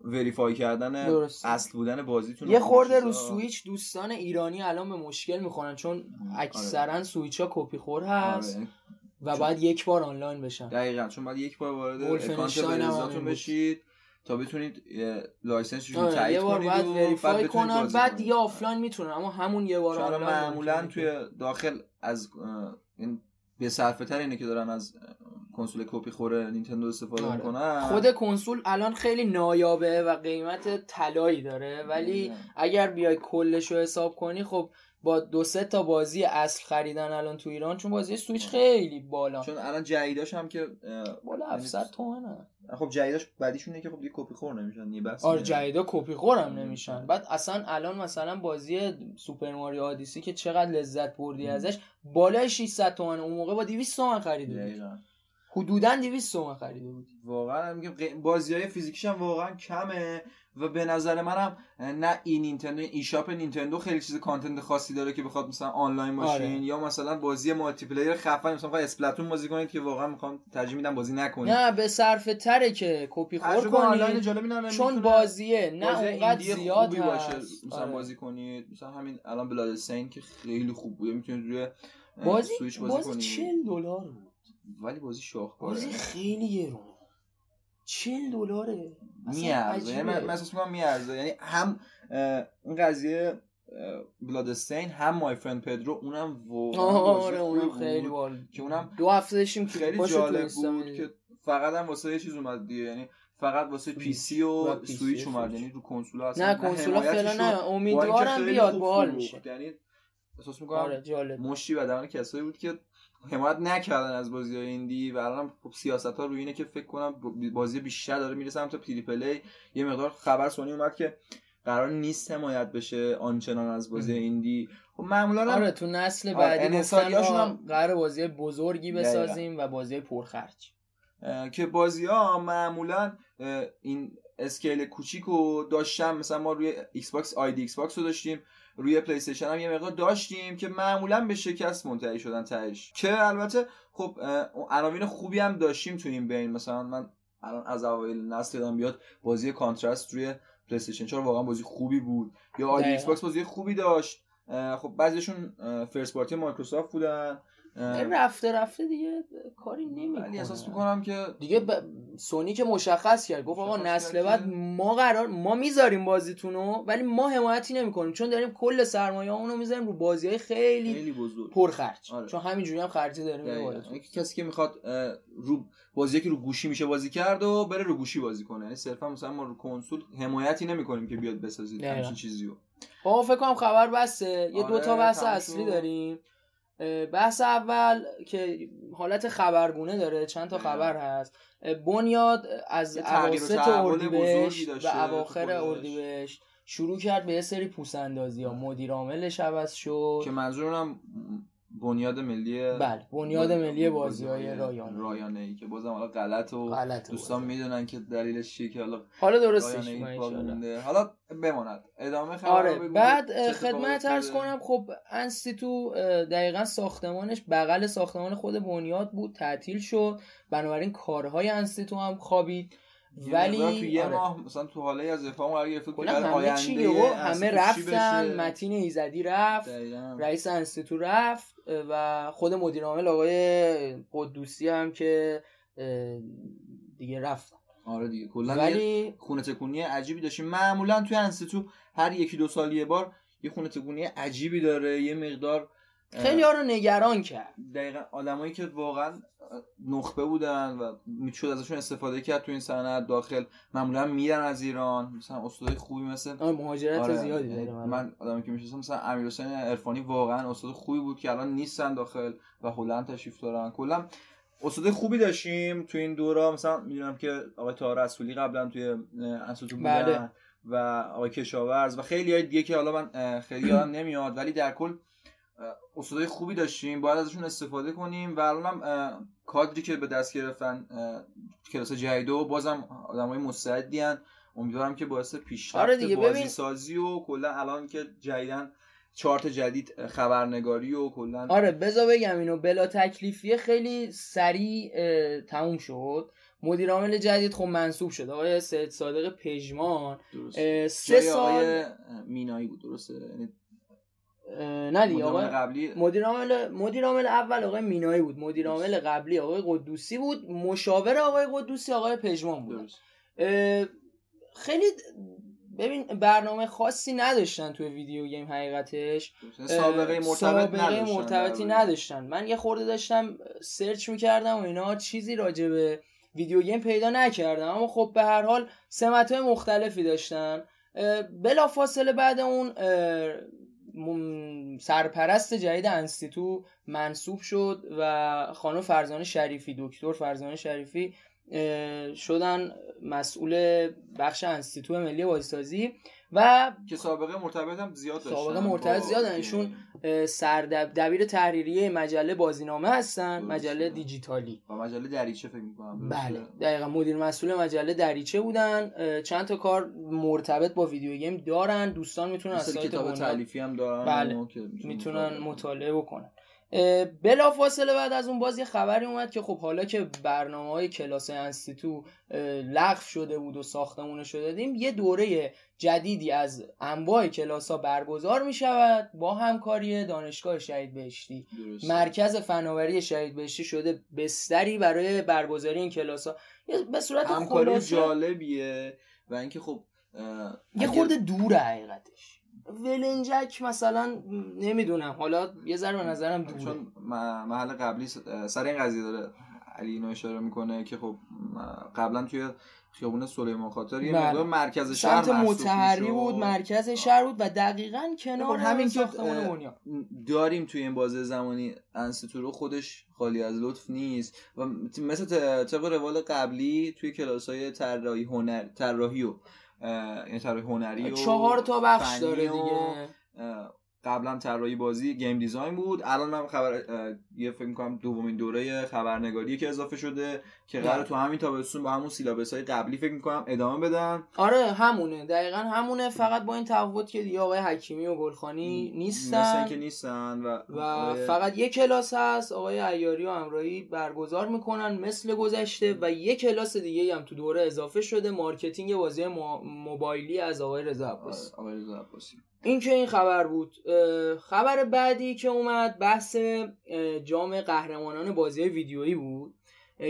وریفای کردن اصل بودن بازیتون یه خورده رو سویچ دوستان ایرانی الان به مشکل می‌خورن چون اکثرا آره. سویچ ها کپی خور هست آره. و بعد یک بار آنلاین بشن. دقیقا. چون بعد یک بار وارد اکانت بشید تا بتونید license رو آره، تایید کنید بعد verify کنن. بعد دیگه آفلاین می‌تونن اما همون یه بار آنلاین معمولا توی داخل از این به صرفه تر اینه که دارن از کنسول کپی‌خور نینتندو استفاده آره. می‌کنن خود کنسول الان خیلی نایابه و قیمت طلایی داره. ولی اگر بیای کلش رو حساب کنی خب با دو سه تا بازی اصل خریدن الان تو ایران چون بازی سویچ خیلی بالا. چون الان جدیداش هم که بالا 700 تومنه. خب جدیداش بعدیشونه که خب دیگه کپی خور نمیشن یه بس آره جدیدا کپی خور هم نمیشن. بعد اصلا الان مثلا بازی سوپر ماریو آدیسی که چقدر لذت بردی ازش بالای 600 تومن اون موقع با 200 تومن خریده حدودا 200 تومن خریده بود. واقعا میگم بازی های فیزیکیش هم واقعا کمه و به نظر منم نه این نینتندو این شاپ نینتندو خیلی چیز content خاصی داره که بخواد مثلا آنلاین باشین آره. یا مثلا بازی multiplayer خفن مثلا اسپلاتون بازی کنید که واقعا می‌خوام ترجیح میدم بازی نکنید. نه به صرفه تره که کپی خور کنید. چون بازیه نه اونقدر زیاد باشه مثلا آره. بازی کنید. مثلا همین الان بلاد سین که خیلی خوب بوده می‌تونید روی بازی سویچ بازی, بازی کنید. 40 دلار ولی بازی شاخ بازی خیلی گرونه. 40 دلاره. میارزه. یعنی من احساس می‌کنم میارزه. یعنی هم این قضیه بلادستین هم مای فرند پدرو اونم واقعا آره اونم خیلی بال که اونم دو هفته داشتیم که خیلی جالب بود که فقط هم واسه یه چیز اومد دیگه. یعنی فقط واسه پی سی و سویچ اومد. یعنی رو کنسول اصلا نه کنسول فعلا نه. امیدوارم بیاد باحال میشه. یعنی احساس می‌کنم آره مشتی بدن کسایی بود که حمایت نکردن از بازی های indie و الان خب سیاست ها روی اینه که فکر کنم بازی بیشتر داره میره سمت triple A. یه مقدار خبر سونی اومد که قرار نیست حمایت بشه آنچنان از بازی indie. خب معمولا آره تو نسل بعدی آره هم قرار بازی بزرگی بسازیم و بازی پرخرج. که بازی ها معمولا این scale کوچیک رو داشتم مثلا ما روی ایکس باکس آیدی ایکس باکس رو داشتیم. روی پلی استیشن هم یه مقدار داشتیم که معمولا به شکست منتهی شدن تهش. که البته خب عناوین خوبی هم داشتیم تو این بین. مثلا من الان از اوایل نسل دادم بیاد بازی Contrast روی پلی استیشن 4 واقعا بازی خوبی بود. یا آیدی ایکس باکس بازی خوبی داشت. خب بعضیشون فرست پارتی مایکروسافت بودن. رفته رفته دیگه کاری نمی‌کنه. ولی احساس می‌کنم که دیگه ب... سونی که مشخص کرد گفت آقا نسل بعد ما قرار ما می‌ذاریم بازیتونو ولی ما حمایتی نمی‌کنیم چون داریم کل سرمایه اونو می‌ذاریم رو بازی های خیلی, خیلی بزرگ. پرخرج. آره. چون همینجوری هم خرجی داریم یعنی کسی که می‌خواد رو بازی که رو گوشی میشه بازی کرد و بره رو گوشی بازی کنه. یعنی صرفا مثلا ما رو کنسول حمایتی نمی‌کنیم که بیاد بسازید همچین چیزی رو خب فکر کنم خبر بسه یه دو تا آره، بحث اصلی داریم. بحث اول که حالت خبرگونه داره چند تا خبر هست. بنیاد از اواسط اردیبهشت و اواخر اردیبهشت شروع کرد به یه سری پوسندازی ها. مدیر عاملش عوض شد. که منظورم بنیاد ملی بله بنیاد ملی بازی های رایانه رایانه ای که بازم حالا غلط و غلط دوستان می‌دونن که دلیلش چیه که حالا حالا درستش. حالا بماند. ادامه خبر آره بعد خدمت ارز کنم خب انستیتو دقیقا ساختمانش بغل ساختمان خود بنیاد بود تعطیل شد. بنابراین کارهای انستیتو هم خوابید. ولی تو یه آره. ماه مثلا تو حاله از افهام قرار گرفت که همه همه رفتن متین ایزدی رفت رئیس انستیتو رفت و خود مدیر عامل آقای قدوسی هم که دیگه رفتن. آره دیگه کلا ولی خونه تکونی عجیبی داشتیم معمولا توی انستیتو هر یکی دو سال یه بار یه خونه تکونی عجیبی داره یه مقدار خیلی ها رو نگران کرد. دقیقا آدمایی که واقعا نخبه بودن و می‌شد ازشون استفاده کرد تو این صنعت داخل معمولا میرن از ایران مثلا استاد خوبی مثل مهاجرت آره زیادی داره من آدمی که می‌شناسم مثلا امیر حسین عرفانی واقعا استاد خوبی بود که الان نیستن داخل و هلند تشریف دارن. کلا استاد خوبی داشتیم تو این دورا مثلا می‌دونم که آقای طاهر رسولی قبلا توی انستیتوت بودن بله. و آقای کشاورز و خیلی های دیگه که حالا من خیلی یادم نمیاد ولی در کل استادای خوبی داشتیم باید ازشون استفاده کنیم و الانم کادری که به دست گرفتن کلاس جدیدو بازم آدمای مستعدی امیدوارم که باعث پیشرفت آره بازی سازی و کلا الان که جدیدن چارت جدید خبرنگاری و کلا. آره بذار بگم اینو بلا تکلیفی خیلی سریع تموم شد. مدیر عامل جدید خب منصوب شد. آقای سید صادق پژمان. سه سال مینایی بود درسته. یعنی نه دیگه آقای قبلی مدیر عامل مدیر عامل اول آقای مینایی بود. مدیر عامل قبلی آقای قدوسی بود. مشاور آقای قدوسی آقای پژمان بود. خیلی ببین برنامه خاصی نداشتن توی video game حقیقتش. سابقه مرتبط سابقه نداشتن مرتبطی نداشتن. من یه خورده داشتم search می‌کردم و اینا چیزی راجع به video game پیدا نکردم. اما خب به هر حال سمت های مختلفی داشتن. بلا فاصله بعد اون سرپرست جدید انستیتو منصوب شد و خانم فرزانه شریفی دکتر فرزانه شریفی شدن مسئول بخش انستیتو ملی بازیسازی و که سابقه مرتبط هم زیاد داشتن. سابقه مرتبط زیاد ایشون سردب دبیر تحریریه مجله بازینامه هستن مجله دیجیتالی. و مجله دریچه فکر می‌کنم. بله. دقیقا مدیر مسئول مجله دریچه بودن. چند تا کار مرتبط با ویدیو گیم دارن. دوستان می‌تونن از سایت کتاب تعلیفی هم دارن بله. می‌تونن مطالعه بکنن. بلا فاصله بعد از اون باز یه خبری اومد که خب حالا که برنامه های کلاس انستیتو لغو شده بود و ساختمونه شده دیم یه دوره جدیدی از انواع کلاس ها برگزار می شود با همکاری دانشگاه شهید بهشتی. مرکز فناوری شهید بهشتی شده بستری برای برگزاری این کلاس ها به صورت همکاری جالبیه و اینکه خب یه خورده دوره حقیقتش. ولنجک مثلا نمی‌دونم. حالا یه ذره به نظرم دوره. چون محل قبلی سر این قضیه داره علی اینو اشاره می‌کنه که خب قبلا توی خیابون سلیمان خاطر یه بله. مرکز شهر سمت متحری بود مرکز شهر بود و دقیقا کنار همین که داریم توی این بازه زمانی انستیتو خودش خالی از لطف نیست و مثل طبق روال قبلی توی کلاس های طراحی هنر طراحی و یعنی طراحی هنری و چهار تا بخش داره دیگه. قبلا طراحی بازی game design بود. الان من خبر یه فکر می‌کنم دومین دوره خبرنگاری که اضافه شده که قرار. تو همین تابستون با همون syllabus های قبلی فکر می‌کنم ادامه بدن. آره همونه. دقیقا همونه فقط با این تفاوت که دیگه آقای حکیمی و گلخانی نیستن. که نیستن و, و فقط یه کلاس هست آقای عیاری و امرایی برگزار می‌کنن مثل گذشته و یه کلاس دیگه هم تو دوره اضافه شده marketing بازی موبایلی از آقای رضا عباسی. آقای رضا عباسی. این که این خبر بود. خبر بعدی که اومد بحث جام قهرمانان بازی ویدیویی بود.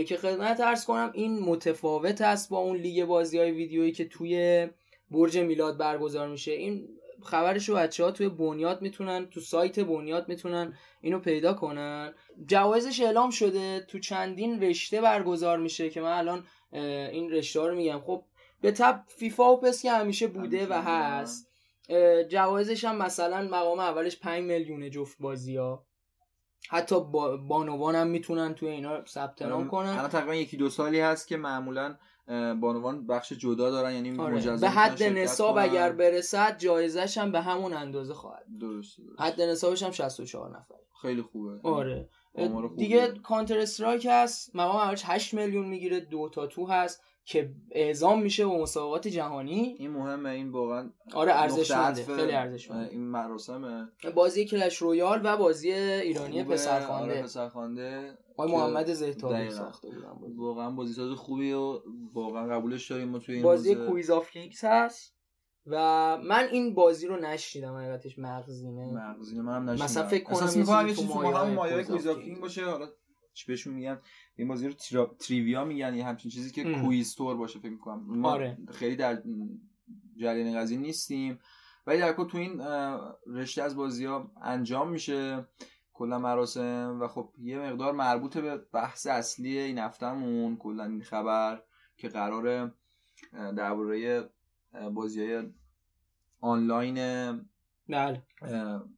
که خدمت ارز کنم این متفاوت است با اون لیگ بازی های ویدیویی که توی برج میلاد برگزار میشه. این خبرش رو بچه ها توی بنیاد می‌تونن تو سایت بنیاد می‌تونن اینو پیدا کنن. جوایزش اعلام شده تو چندین رشته برگزار میشه که من الان این رشته ها رو میگم. خب به تب فیفا و پس که همیشه بوده و هست. جوایزش هم مثلا مقام اولش 5 میلیون جفت بازی ها حتی با بانوان هم می‌تونن توی اینا ثبت نام کنن. الان تقریبا یکی دو سالی هست که معمولا بانوان بخش جدا دارن یعنی آره. به حد نصاب اگر برسد جایزش هم به همون اندازه خواهد درست, حد نصابش هم 64 نفر. خیلی خوبه. آره. دیگه کانتر استرایک هست. مقام اولش 8 میلیون می‌گیره. دو تا تو هست. که اعزام میشه به مسابقات جهانی. این مهمه این واقعا آره ارزشمنده خیلی ارزشمنده. این مراسمه. بازی کلش رویال و بازی ایرانی پسرخوانده. آره پسرخوانده آقای محمد زهتاری ساخته بودن واقعا بازی ساز خوبی و واقعا قبولش داریم ما توی این بازی کویز آف کینگز هست و من این بازی رو نشنیدم حقیقتش مغزینه. مغزینه منم نشنیدم. مثلا فکر کنم یه چیزی مایه Quiz Of King باشه حالا چی بهشون میگن؟ این بازی رو ترا... trivia میگن یه همچین چیزی که quiz طور باشه فکر می‌کنم. ما آره. خیلی در جریان قضیه نیستیم. ولی در تو این رشته از بازی ها انجام میشه کلا مراسم و خب یه مقدار مربوط به بحث اصلی این هفتهمون کلا این خبر که قرار درباره بازی های آنلاین بله.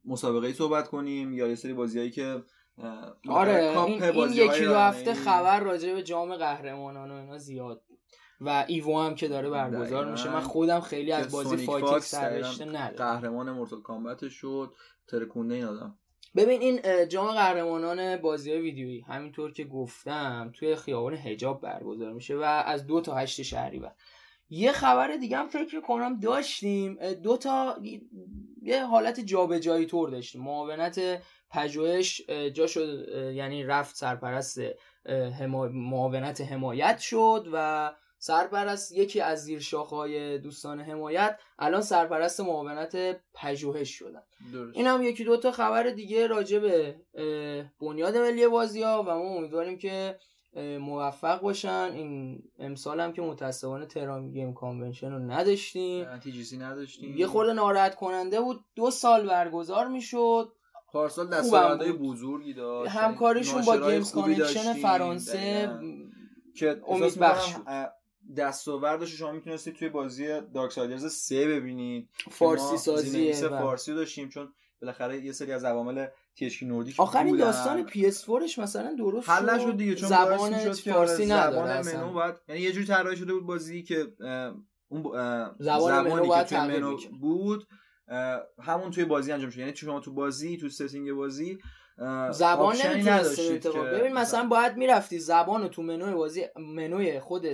مسابقه صحبت کنیم یا یه سری بازیایی که آره این, این یکی دو هفته خبر راجع به جام قهرمانان و اینا زیاد بود و ایوو هم که داره برگزار میشه. من خودم خیلی از بازی fighting سررشته ندارم. قهرمان مورتال کامبت شد. ترکونده این آدم ببین این جام قهرمانان بازی های ویدیویی همینطور که گفتم توی خیابان حجاب برگزار میشه و از دو تا هشت شهری بر. یه خبر دیگه هم فکر کنم داشتیم دو تا یه حالت جابجایی طور داشتیم. معاونت پژوهش جا شد یعنی رفت سرپرست معاونت حمایت شد و سرپرست یکی از زیر های دوستان حمایت الان سرپرست معاونت پژوهش شدن. این هم یکی دو تا خبر دیگه راجع به بنیاد ملی بازی ها و ما امیدواریم که موفق باشن. این امسال هم که متاسفانه تهران گیم کانونشن رو نداشتیم. نداشتیم. یه خورده ناراحت کننده بود. دو سال برگزار می‌شد. پارسال دستاوردهای بزرگی داشت. همکاریشون با گیمز کانکشن فرانسه که امید بخش دستاوردش شما می‌تونستید توی بازی دارک سایدرز 3 ببینید. فارسی سازی فارسی داشتیم چون بالاخره یه سری از عوامل تیشکی نوردیک آخرین داستان پی اس 4 مثلا درست حل نشد دیگه چون زبان فارسی نداره زبان منو باید یعنی یه جوری طراحی شده بود بازی که اون زبان منو باید که منو بود. همون توی بازی انجام شد. یعنی شما تو بازی تو ستینگ بازی زبان نمی‌تونستی که... ببین مثلا باید می‌رفتی زبان رو تو منوی بازی منوی خود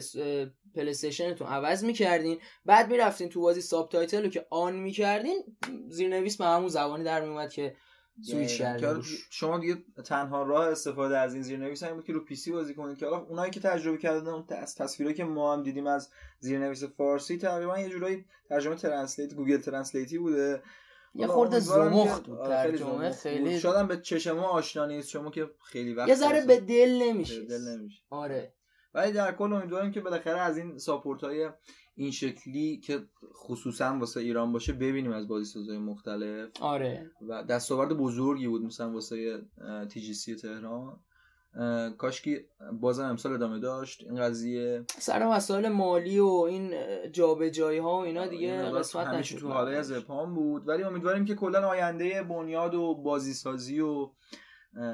پلیستیشنتون عوض می‌کردین. بعد می‌رفتین تو بازی ساب تایتل رو که آن می‌کردین زیرنویس به همون زبانی در میومد که سویچ کردین شما دیگه تنها راه استفاده از این زیرنویس همین بود که رو PC بازی کنید که حالا اونایی که تجربه کردن اون از تصویرایی که ما هم دیدیم از زیرنویس فارسی تقریبا یه جورایی ترجمه translate Google Translate ی بوده. یه خورده زمخت بود آره، ترجمه خیلی شاید به چشم ما آشنا نیست شما که خیلی وقت یه ذره به دل نمیشه دل نمیشه آره. ولی در کل امیدواریم که بالاخره از این support های این شکلی که خصوصا واسه ایران باشه ببینیم از بازی سازهای مختلف. آره. و دستاورد بزرگی بود مثلا واسه تی جی سی تهران. کاش که بازم امسال ادامه داشت. این قضیه سر مسائل مالی و این جابجایی ها و اینا دیگه قسمت نشد. تو حاله از اپام بود. ولی امیدواریم که کلا آینده بنیاد و بازی سازی و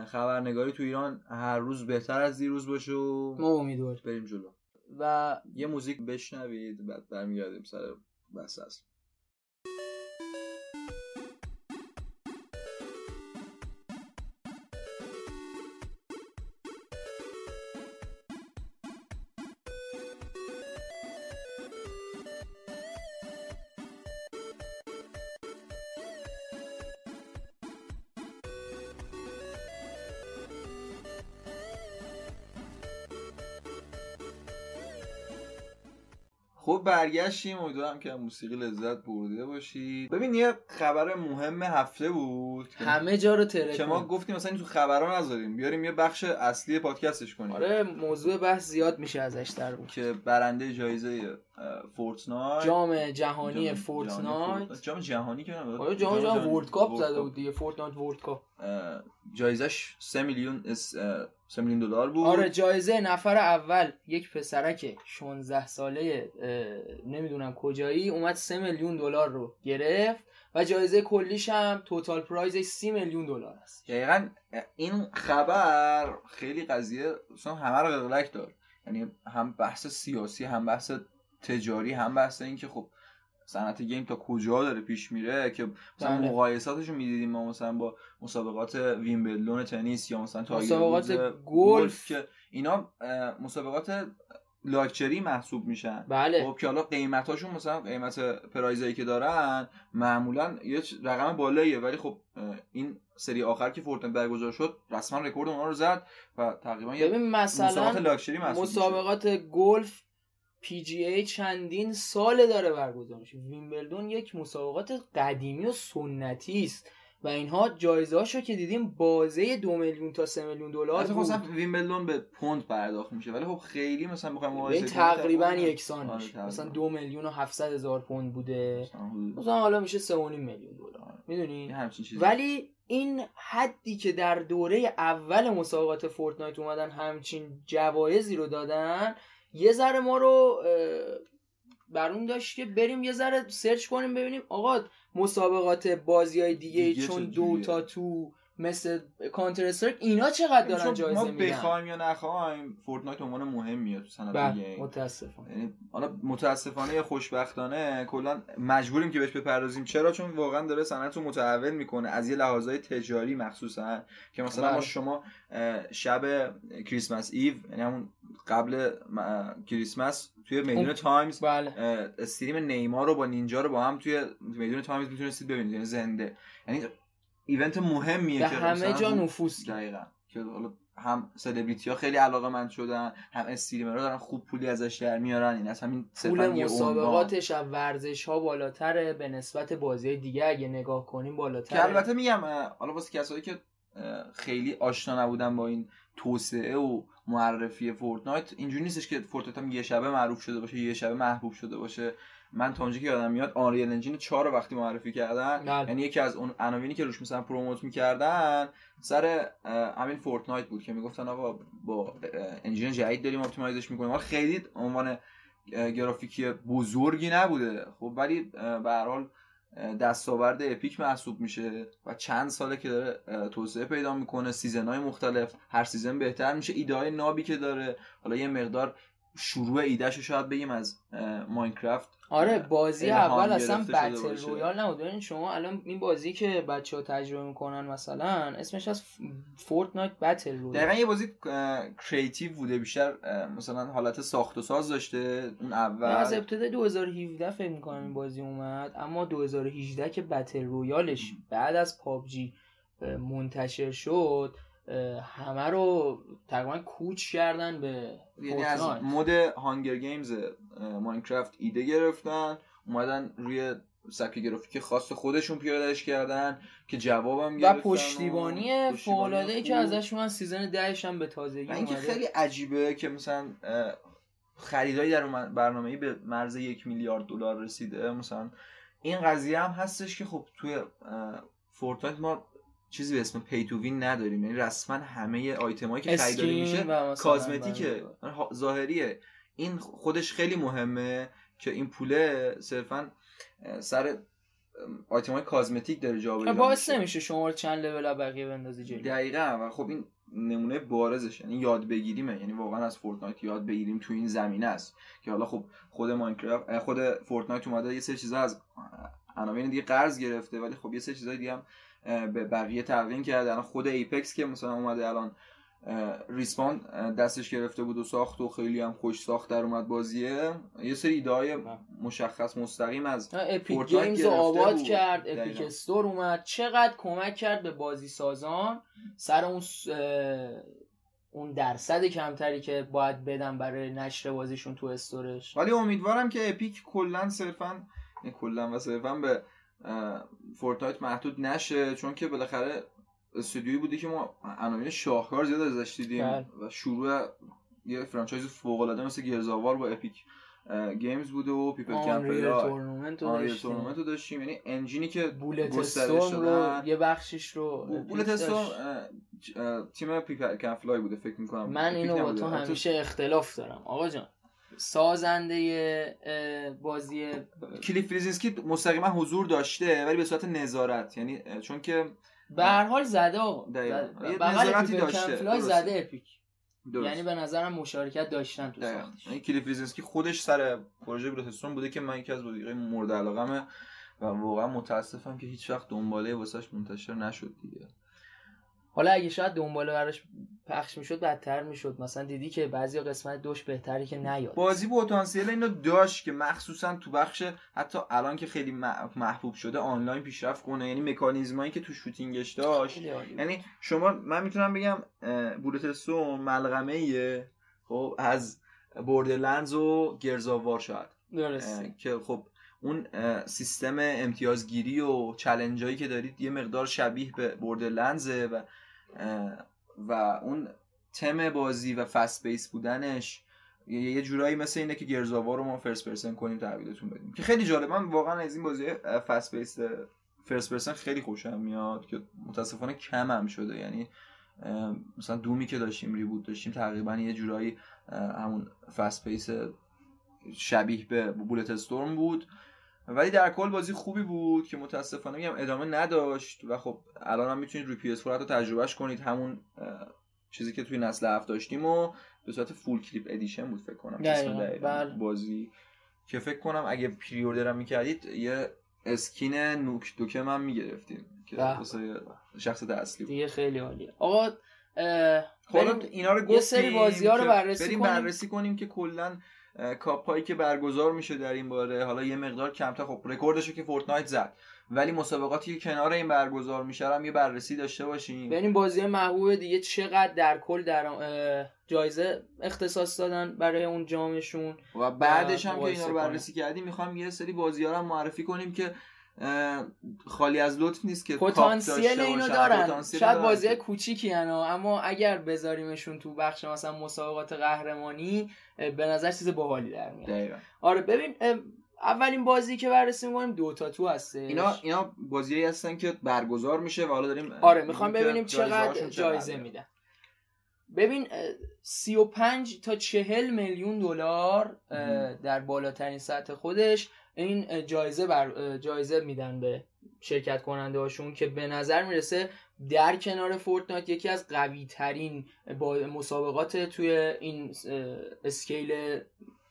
خبرنگاری تو ایران هر روز بهتر از دیروز باشه و ما امیدوار بریم جلو. و یه موزیک بشنوید بعد برمیگردیم سر بحث اصل. برگشتیم. امیدوارم که موسیقی لذت برده باشید. ببین یه خبر مهم هفته بود همه جا رو ترکوند که ما گفتیم مثلا تو خبرها نذاریم. بیاریم یه بخش اصلی پادکستش کنیم. آره موضوع بحث زیاد میشه ازش در بود که برنده جایزه Fortnite. جام جهانی Fortnite. جام جهانی که نمی‌دونم آره جام جهانی World Cup زده بود دیگه Fortnite World Cup. جایزش 3 میلیون 3 میلیون دلار بود. آره جایزه نفر اول یک پسرک 16 ساله نمی‌دونم کجایی اومد 3 میلیون دلار رو گرفت و جایزه کلیش هم توتال پرایزش 30 میلیون دلار است. دقیقا این خبر خیلی قضیه مثلا همه رو قلقلک دار یعنی هم بحث سیاسی هم بحث تجاری هم بحث این که خب صنعت گیم تا کجا داره پیش میره که مثلا بله. مقایساتش رو می‌دیدیم ما مثلا با مسابقات ویمبلدون تنیس یا مثلا مسابقات گلف. که اینا مسابقات لاکچری محسوب میشن. بله. خب که حالا قیمتاشون مثلا قیمت prize ایی که دارن معمولا یه رقم بالاییه. ولی خب این سری آخر که Fortnite برگزار شد رسما رکورد اونها رو زد و تقریبا یه مسابقات لاکچری محسوب مسابقات گلف PGA چندین ساله داره برگزار میشه ویمبلدون یک مسابقات قدیمی و سنتی است. و اینها جایزه هاشو که دیدیم بازه دو میلیون تا سه میلیون دلار بود. مثلا ویمبلدون به پوند پرداخت میشه ولی خب خیلی مثلا بخوایم مقایسه تقریبا یکسان آره میشه مثلا دو میلیون و 700 هزار پوند بوده. مثلا حالا میشه 3.5 میلیون دلار. می‌دونی؟ ولی این حدی که در دوره اول مسابقات Fortnite اومدن همچین جوایزی رو دادن یه ذره ما رو بر اون داشت که بریم یه ذره search کنیم ببینیم آقا مسابقات بازی های دیگه, چون دو تا تو مثل Counter-Strike اینا چقدر دارن جایزه ما میدن؟ بخوایم یا نخوایم Fortnite عنوان مهم میاد تو صنعت بله game. متاسفانه. یعنی حالا متاسفانه یا خوشبختانه کلا مجبوریم که بهش بپردازیم. چرا؟ چون واقعا داره صنعت رو متحول می‌کنه از یه لحاظهای تجاری مخصوصا که مثلا بله. ما شما اه، شب Christmas Eve یعنی همون قبل م- کریسمس توی میدون تایمز بله stream نیمار رو با Ninja رو با هم توی میدون تایمز می‌تونستید ببینید یعنی زنده یعنی event مهمیه که همه جا کرد. دقیقا که حالا هم سلبریتی ها خیلی علاقه‌مند شدن هم streamer ها دارن خوب پولی ازش در میارن این از همین پول. مسابقاتش از ورزش ها بالاتره به نسبت بازی دیگه اگه نگاه کنیم که بالاتره البته میگم حالا واسه کسایی که خیلی آشنا نبودن با این توسعه و معرفی Fortnite. اینجوری نیستش که Fortnite هم یه شبه معروف شده باشه یه شبه محبوب شده باشه. من تا اونجا که یادم میاد Unreal Engine 4 رو وقتی معرفی کردن. بله. یعنی یکی از اون عناوینی که روش مثلا promote می‌کردن سر همین Fortnite بود که می‌گفتن آقا با engine جدید داریم optimize ش می‌کنیم. حالا خیلی عنوان گرافیکی بزرگی نبوده. خب ولی به هر حال دستاورد Epic محسوب میشه و چند ساله که داره توسعه پیدا می‌کنه season های مختلف هر season بهتر میشه. ایده های نابی که داره حالا یه مقدار شروع ایدهش رو شاید بگیم از Minecraft. آره بازی اول اصلا Battle. Royale نبود. ببین شما الان این بازی که بچه ها تجربه می‌کنن مثلا اسمش از Fortnite Battle Royale دقیقا یه بازی creative بوده بیشتر. مثلا حالت ساخت و ساز داشته اون از اول ابتدای 2017 فکر می‌کنم این بازی اومد اما 2018 که Battle Royale ش بعد از PUBG منتشر شد همه رو تقریبا کوچ کردن به یعنی از. mod Hunger Games Minecraft ایده گرفتن اومدن روی سبک گرافیک خاص خودشون پیادهش کردن که جوابم گرفتن پشتیبانی فوق‌العاده ای که خوب. ازشون از season 10 هم به تازگی و اینکه. خیلی عجیبه که مثلا خریدایی در برنامه به مرز یک میلیارد دلار رسیده مثلا این قضیه هم هستش که خب توی Fortnite ما چیزی به اسم pay to win نداریم یعنی رسما همه آیتمایی که خریداری میشه و cosmetic ه ظاهریه این خودش خیلی مهمه که این پوله صرفا سر آیتم های cosmetic داره جابجا باعث میشه. نمیشه شما رو چند لول بقیه بندازی جلو. دقیقا و خب این نمونه بارزش یعنی یاد بگیریمه یعنی واقعا از Fortnite یاد بگیریم تو این زمینه است. که حالا خب خود Minecraft خود Fortnite اومده یه سری چیزا از عناوین دیگه قرض گرفته ولی خب یه سری چیزای دیگه هم به بقیه تقدیم کرده. الان خود Apex که مثلا اومده الان Respawn دستش گرفته بود و ساخت و خیلی هم خوش ساخت در اومد بازیه. یه سری ایده مشخص مستقیم از Epic Games آباد بود. کرد. Epic Store اومد. چقدر کمک کرد به بازی سازان؟ سر اون س- اون درصد کمتری که باید بدن برای نشر بازیشون تو store ش. ولی امیدوارم که Epic کلا صرفا کلا و صرفا به Fortnite محدود نشه چون که بالاخره استودیویی بوده که ما عناوین شاهکار زیاد ازش دیدیم بله. و شروع یه franchise فوق العاده مثل Gears of War با Epic Games بوده و People Can Fly, Unreal Tournament رو داشتیم. یعنی engine ی که Bulletstorm رو. یه بخشش رو Bulletstorm تیم People Can Fly بوده فکر می‌کنم. من اینو با تو همیشه اختلاف دارم. آقا جان سازنده بازی کلیف بلزینسکی مستقیما حضور داشته ولی به صورت نظارت. یعنی چون که به هر حال زده آقا نظارتی داشته. درسته. زده Epic درست. یعنی به نظرم مشارکت داشتن تو. ساختش یعنی کلیف بلزینسکی خودش سر پروژه Bulletstorm بوده که من یکی از بازیهای مورد علاقمه و واقعا متاسفم که هیچ وقت دنباله واسش منتشر نشد دیگه حالا اگه شاید دنباله براش پخش می‌شد بدتر می‌شد. مثلا دیدی که بعضی قسمت دوش بهتری که نیاد. بازی پتانسیل اینو داشت که مخصوصا تو بخش حتی الان که خیلی محبوب شده آنلاین پیشرفت کنه. یعنی مکانیزمایی که تو shooting ش داشت. یعنی شما من می‌تونم بگم Bulletstorm ملغمه ایه خب از Borderlands و Gears of War شاید. درسته. که خب اون سیستم امتیازگیری و challenge ایی که دارید یه مقدار شبیه به Borderlands ه و و اون تم بازی و fast pace بودنش یه جورایی مثل اینه که Gears of War رو ما first person کنیم تحویلتون بدیم. که خیلی جالب. من واقعا از این بازی fast pace first person خیلی خوشم میاد که متاسفانه کم هم شده. یعنی مثلا Doom ی که داشتیم reboot داشتیم تقریبا یه جورایی همون fast pace شبیه به Bulletstorm بود. ولی در کل بازی خوبی بود که متاسفانه میگم ادامه نداشت و خب الان هم می‌تونید روی PS رو تجربهش کنید همون چیزی که توی نسل هفت داشتیم و به صورت Full Clip Edition بود فکر کنم بله. بازی که فکر کنم اگه pre-order می‌کردید یه skin Duke Nukem می‌گرفتیم که بله. واسه شخص اصلی دیگه خیلی عالیه آقا حالا اینا رو گفتیم یه سری بازی ها رو بررسی بریم کنیم. بررسی کنیم که کلا کاپ که برگزار میشه در این باره حالا یه مقدار کمتر خب رکوردشو که Fortnite زد ولی مسابقاتی که کنار این برگزار میشه هم یه بررسی داشته باشیم ببینیم بازی محبوب دیگه چقدر در کل در جایزه اختصاص دادن برای اون جامشون و بعدش هم که اینا رو بررسی کردیم می‌خوام یه سری بازی ها رو معرفی کنیم که خالی از لطف نیست که پتانسیل اینو دارن. شاید بازی کوچیکی اما اگر بذاریمشون تو بخش مثلا مسابقات قهرمانی به نظر چیز باحالی در میاد. آره ببین اولین بازی که بررسی می‌کنیم دوتا تو هسته اینا اینا بازیایی هستن که برگزار میشه و حالا داریم آره می‌خوام ببینیم چقدر جایزه میدن. ببین 35 تا 40 میلیون دلار در بالاترین سطح خودش. این جایزه بر جایزه میدن به شرکت کننده هاشون که به نظر می‌رسه در کنار فورتنایت یکی از قوی ترین مسابقات توی این اسکیل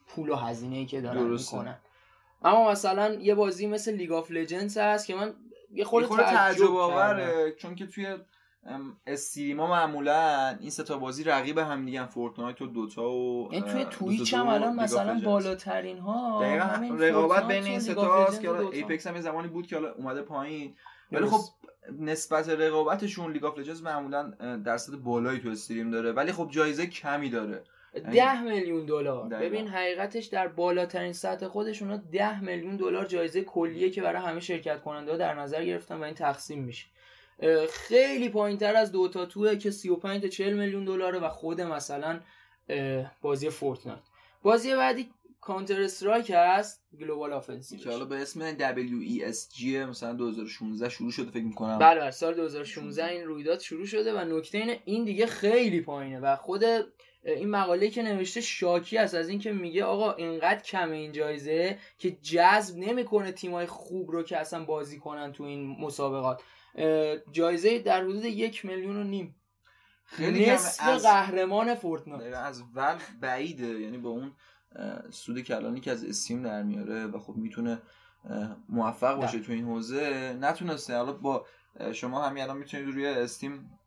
پول و هزینه ای که دارن می‌کنن. اما مثلا یه بازی مثل League of Legends هست که من یه خورده تعجب آوره چون که توی stream ا معمولا این ستا بازی رقیب هم دیگه Fortnite و Dota و این توی Twitch هم الان مثلا بالاترین ها رقابت بین این ستا هست که Apex هم یه زمانی بود که حالا اومده پایین. ولی خب نسبت رقابتشون League of Legends معمولا درصد بالایی تو stream داره. ولی خب جایزه کمی داره. ده میلیون دلار. ببین حقیقتش در بالاترین سطح خودشون ده میلیون دلار جایزه کلیه که برای همه شرکت کننده ها در نظر گرفتن و این تقسیم میشه. خیلی پایین تر از Dota 2 ه که 35 تا 40 میلیون دلاره و خود مثلا بازی Fortnite. بازی بعدی Counter-Strike هست Global Offensive. که حالا به اسم WESG مثلا 2016 شروع شده فکر می‌کنم. بله بله سال 2016 این رویداد شروع شده و نکته اینه این دیگه خیلی پایینه و خود این مقاله که نوشته شاکی است از اینکه میگه آقا اینقدر کم این جایزه که جذب نمی‌کنه تیمای خوب رو که اصلا بازی کنن تو این مسابقات. جایزه در حدود یک میلیون و نیم. خیلی نصف از... قهرمان فورتنایت. از ول بعیده. یعنی با اون سود کلانی که از استیم در میاره و خب می‌تونه موفق باشه تو این حوزه نتونسته. حالا با شما همین الان می‌تونید روی Steam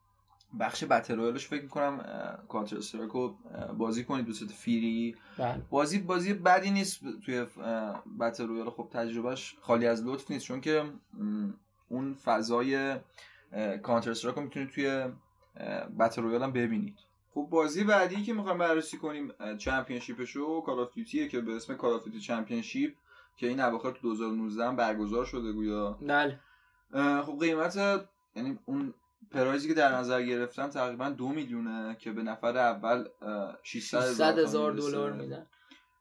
بخش battle royale ش فکر می‌کنم Counter-Strike بازی کنید به صورت free. بله. بازی بازی بدی نیست توی battle royale خب تجربهش خالی از لطف نیست چون که اون فضای Counter-Strike رو می‌تونید توی battle royale هم ببینید. خب بازی بعدی که می‌خوایم بررسی کنیم championship شو Call of Duty ه که به اسم Call of Duty Championship که این اواخر تو 2019 هم برگزار شده گویا. بله. خب قیمت یعنی اون prize ی که در نظر گرفتن تقریبا دو میلیونه که به نفر اول 600 هزار دلار میدن.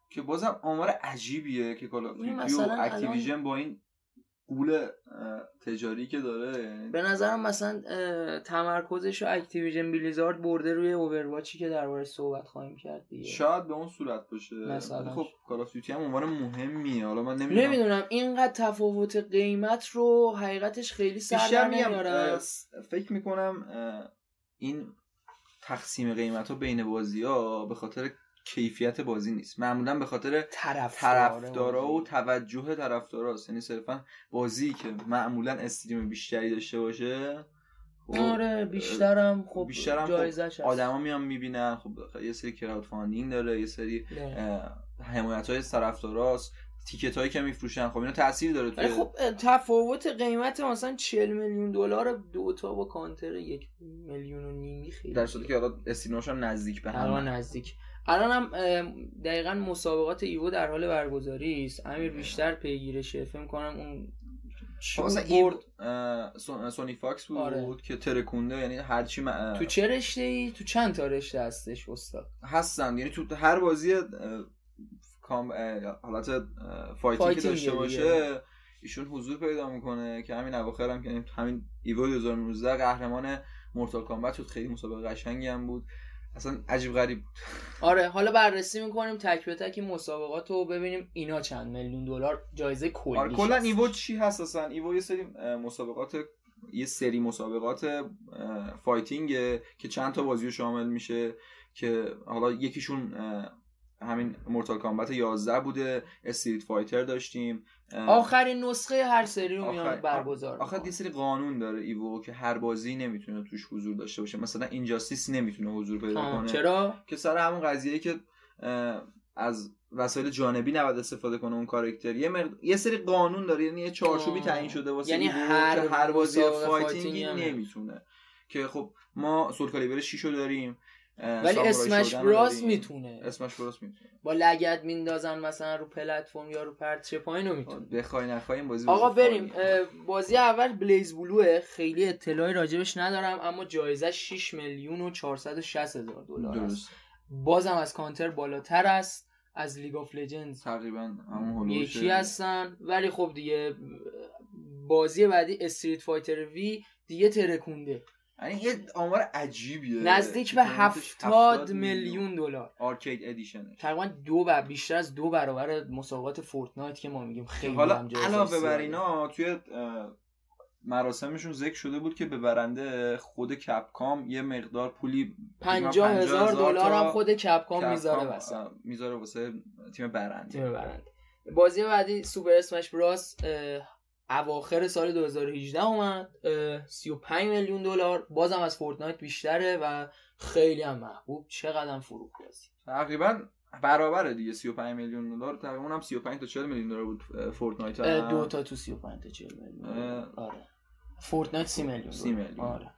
که بازم آمار عجیبیه که Call of و Activision با این غول تجاری که داره یعنی به نظرم مثلا تمرکزش رو Activision Blizzard برده روی Overwatch ی که درباره صحبت خواهیم کرد دیگه. شاید به اون صورت باشه. مثلا. خب کال آف هم عنوان مهمیه. حالا من نمی‌دونم. نمی‌دونم. اینقدر تفاوت قیمت رو حقیقتش خیلی سر نمیاره. فکر می‌کنم این تقسیم قیمت ها بین بازی ها به خاطر کیفیت بازی نیست. معمولا به خاطر طرفدارا و توجه طرفداراست. یعنی صرفا بازی که معمولا استریم بیشتری داشته باشه خب آره بیشترم خب بیشترم خب آدما میان می‌بینن. خب یه سری crowdfunding داره یه سری حمایت های طرفداراست. ticket هایی که میفروشن. خب اینا تاثیر داره توی خب تفاوت قیمت مثلا 40 میلیون دلار Dota با کانتر یک میلیون و نیمی خیلی. در صورتی که حالا استیناشون نزدیک به هم نزدیک. الان هم دقیقا مسابقات ایو در حال برگزاری است. امیر بیشتر پیگیرشه فکر کنم اون برد. SonicFox بود آره. که ترکونده یعنی هر چی تو چه رشته ای تو چند تا رشته هستش استاد؟ هستن. یعنی تو هر بازی combat fight ی که داشته باشه ایشون حضور پیدا می‌کنه که همین اواخر هم که همین ایو 2019 قهرمان Mortal Kombat شد خیلی مسابقه قشنگی هم بود. اصلا عجیب غریب. آره حالا بررسی می‌کنیم تک به تک مسابقات رو ببینیم. اینا چند میلیون دلار؟ جایزه کلی آره کلا ایوو چی هست اصلا؟ ایوو یه سری مسابقات یه سری مسابقات fighting ه که چند تا بازی شامل میشه که حالا یکیشون همین Mortal Kombat 11 بوده Street Fighter داشتیم آخرین نسخه هر سری رو میان برگزار آخر یه سری قانون داره ایوو که هر بازی نمی‌تونه توش حضور داشته باشه. مثلا Injustice نمی‌تونه حضور پیدا کنه. چرا؟ که سر همون قضیه که از وسایل جانبی نباید استفاده کنه اون کاراکتر. یه, یه سری قانون داره یعنی یه چارچوبی تعیین شده واسه یعنی هر, هر بازی fighting ی نمی‌تونه. که خب ما SoulCalibur 6 داریم. ولی Smash Bros می‌تونه. Smash Bros می‌تونه. با لگد میندازن مثلا رو پلتفرم یا رو پرچه پایین می‌تونه. بخوای نخوای بازی آقا بریم بازی اول BlazBlue ه. خیلی اطلاعی راجبش ندارم اما جایزه 6 میلیون و 460 هزار دلار است. بازم از کانتر بالاتر است از League of Legends تقریبا همون یکی هستن. ولی خب دیگه بازی بعدی Street Fighter V دیگه ترکونده. یعنی یه آمار عجیبیه. نزدیک به هفتاد میلیون دلار. Arcade Edition تقریبا دو بر بیشتر از دو برابر مسابقات Fortnite که ما میگیم خیلی حالا علاوه بر اینا توی مراسمشون ذکر شده بود که به برنده خود Capcom یه مقدار پولی پنجاه هزار دلار هم خود Capcom می‌ذاره واسه. می‌ذاره واسه تیم برنده. تیم برنده. بازی بعدی Super Smash Bros اواخر سال 2018 اومد 35 میلیون دلار. بازم از Fortnite بیشتره و خیلی هم محبوب. چقدر فروخت بازی تقریبا برابره دیگه 35 میلیون دلار. تقریبا اونم 35 تا 40 میلیون دلار بود Fortnite. دو تا تو 35 تا 40 میلیون آره. Fortnite 30 میلیون 30 میلیون. آره.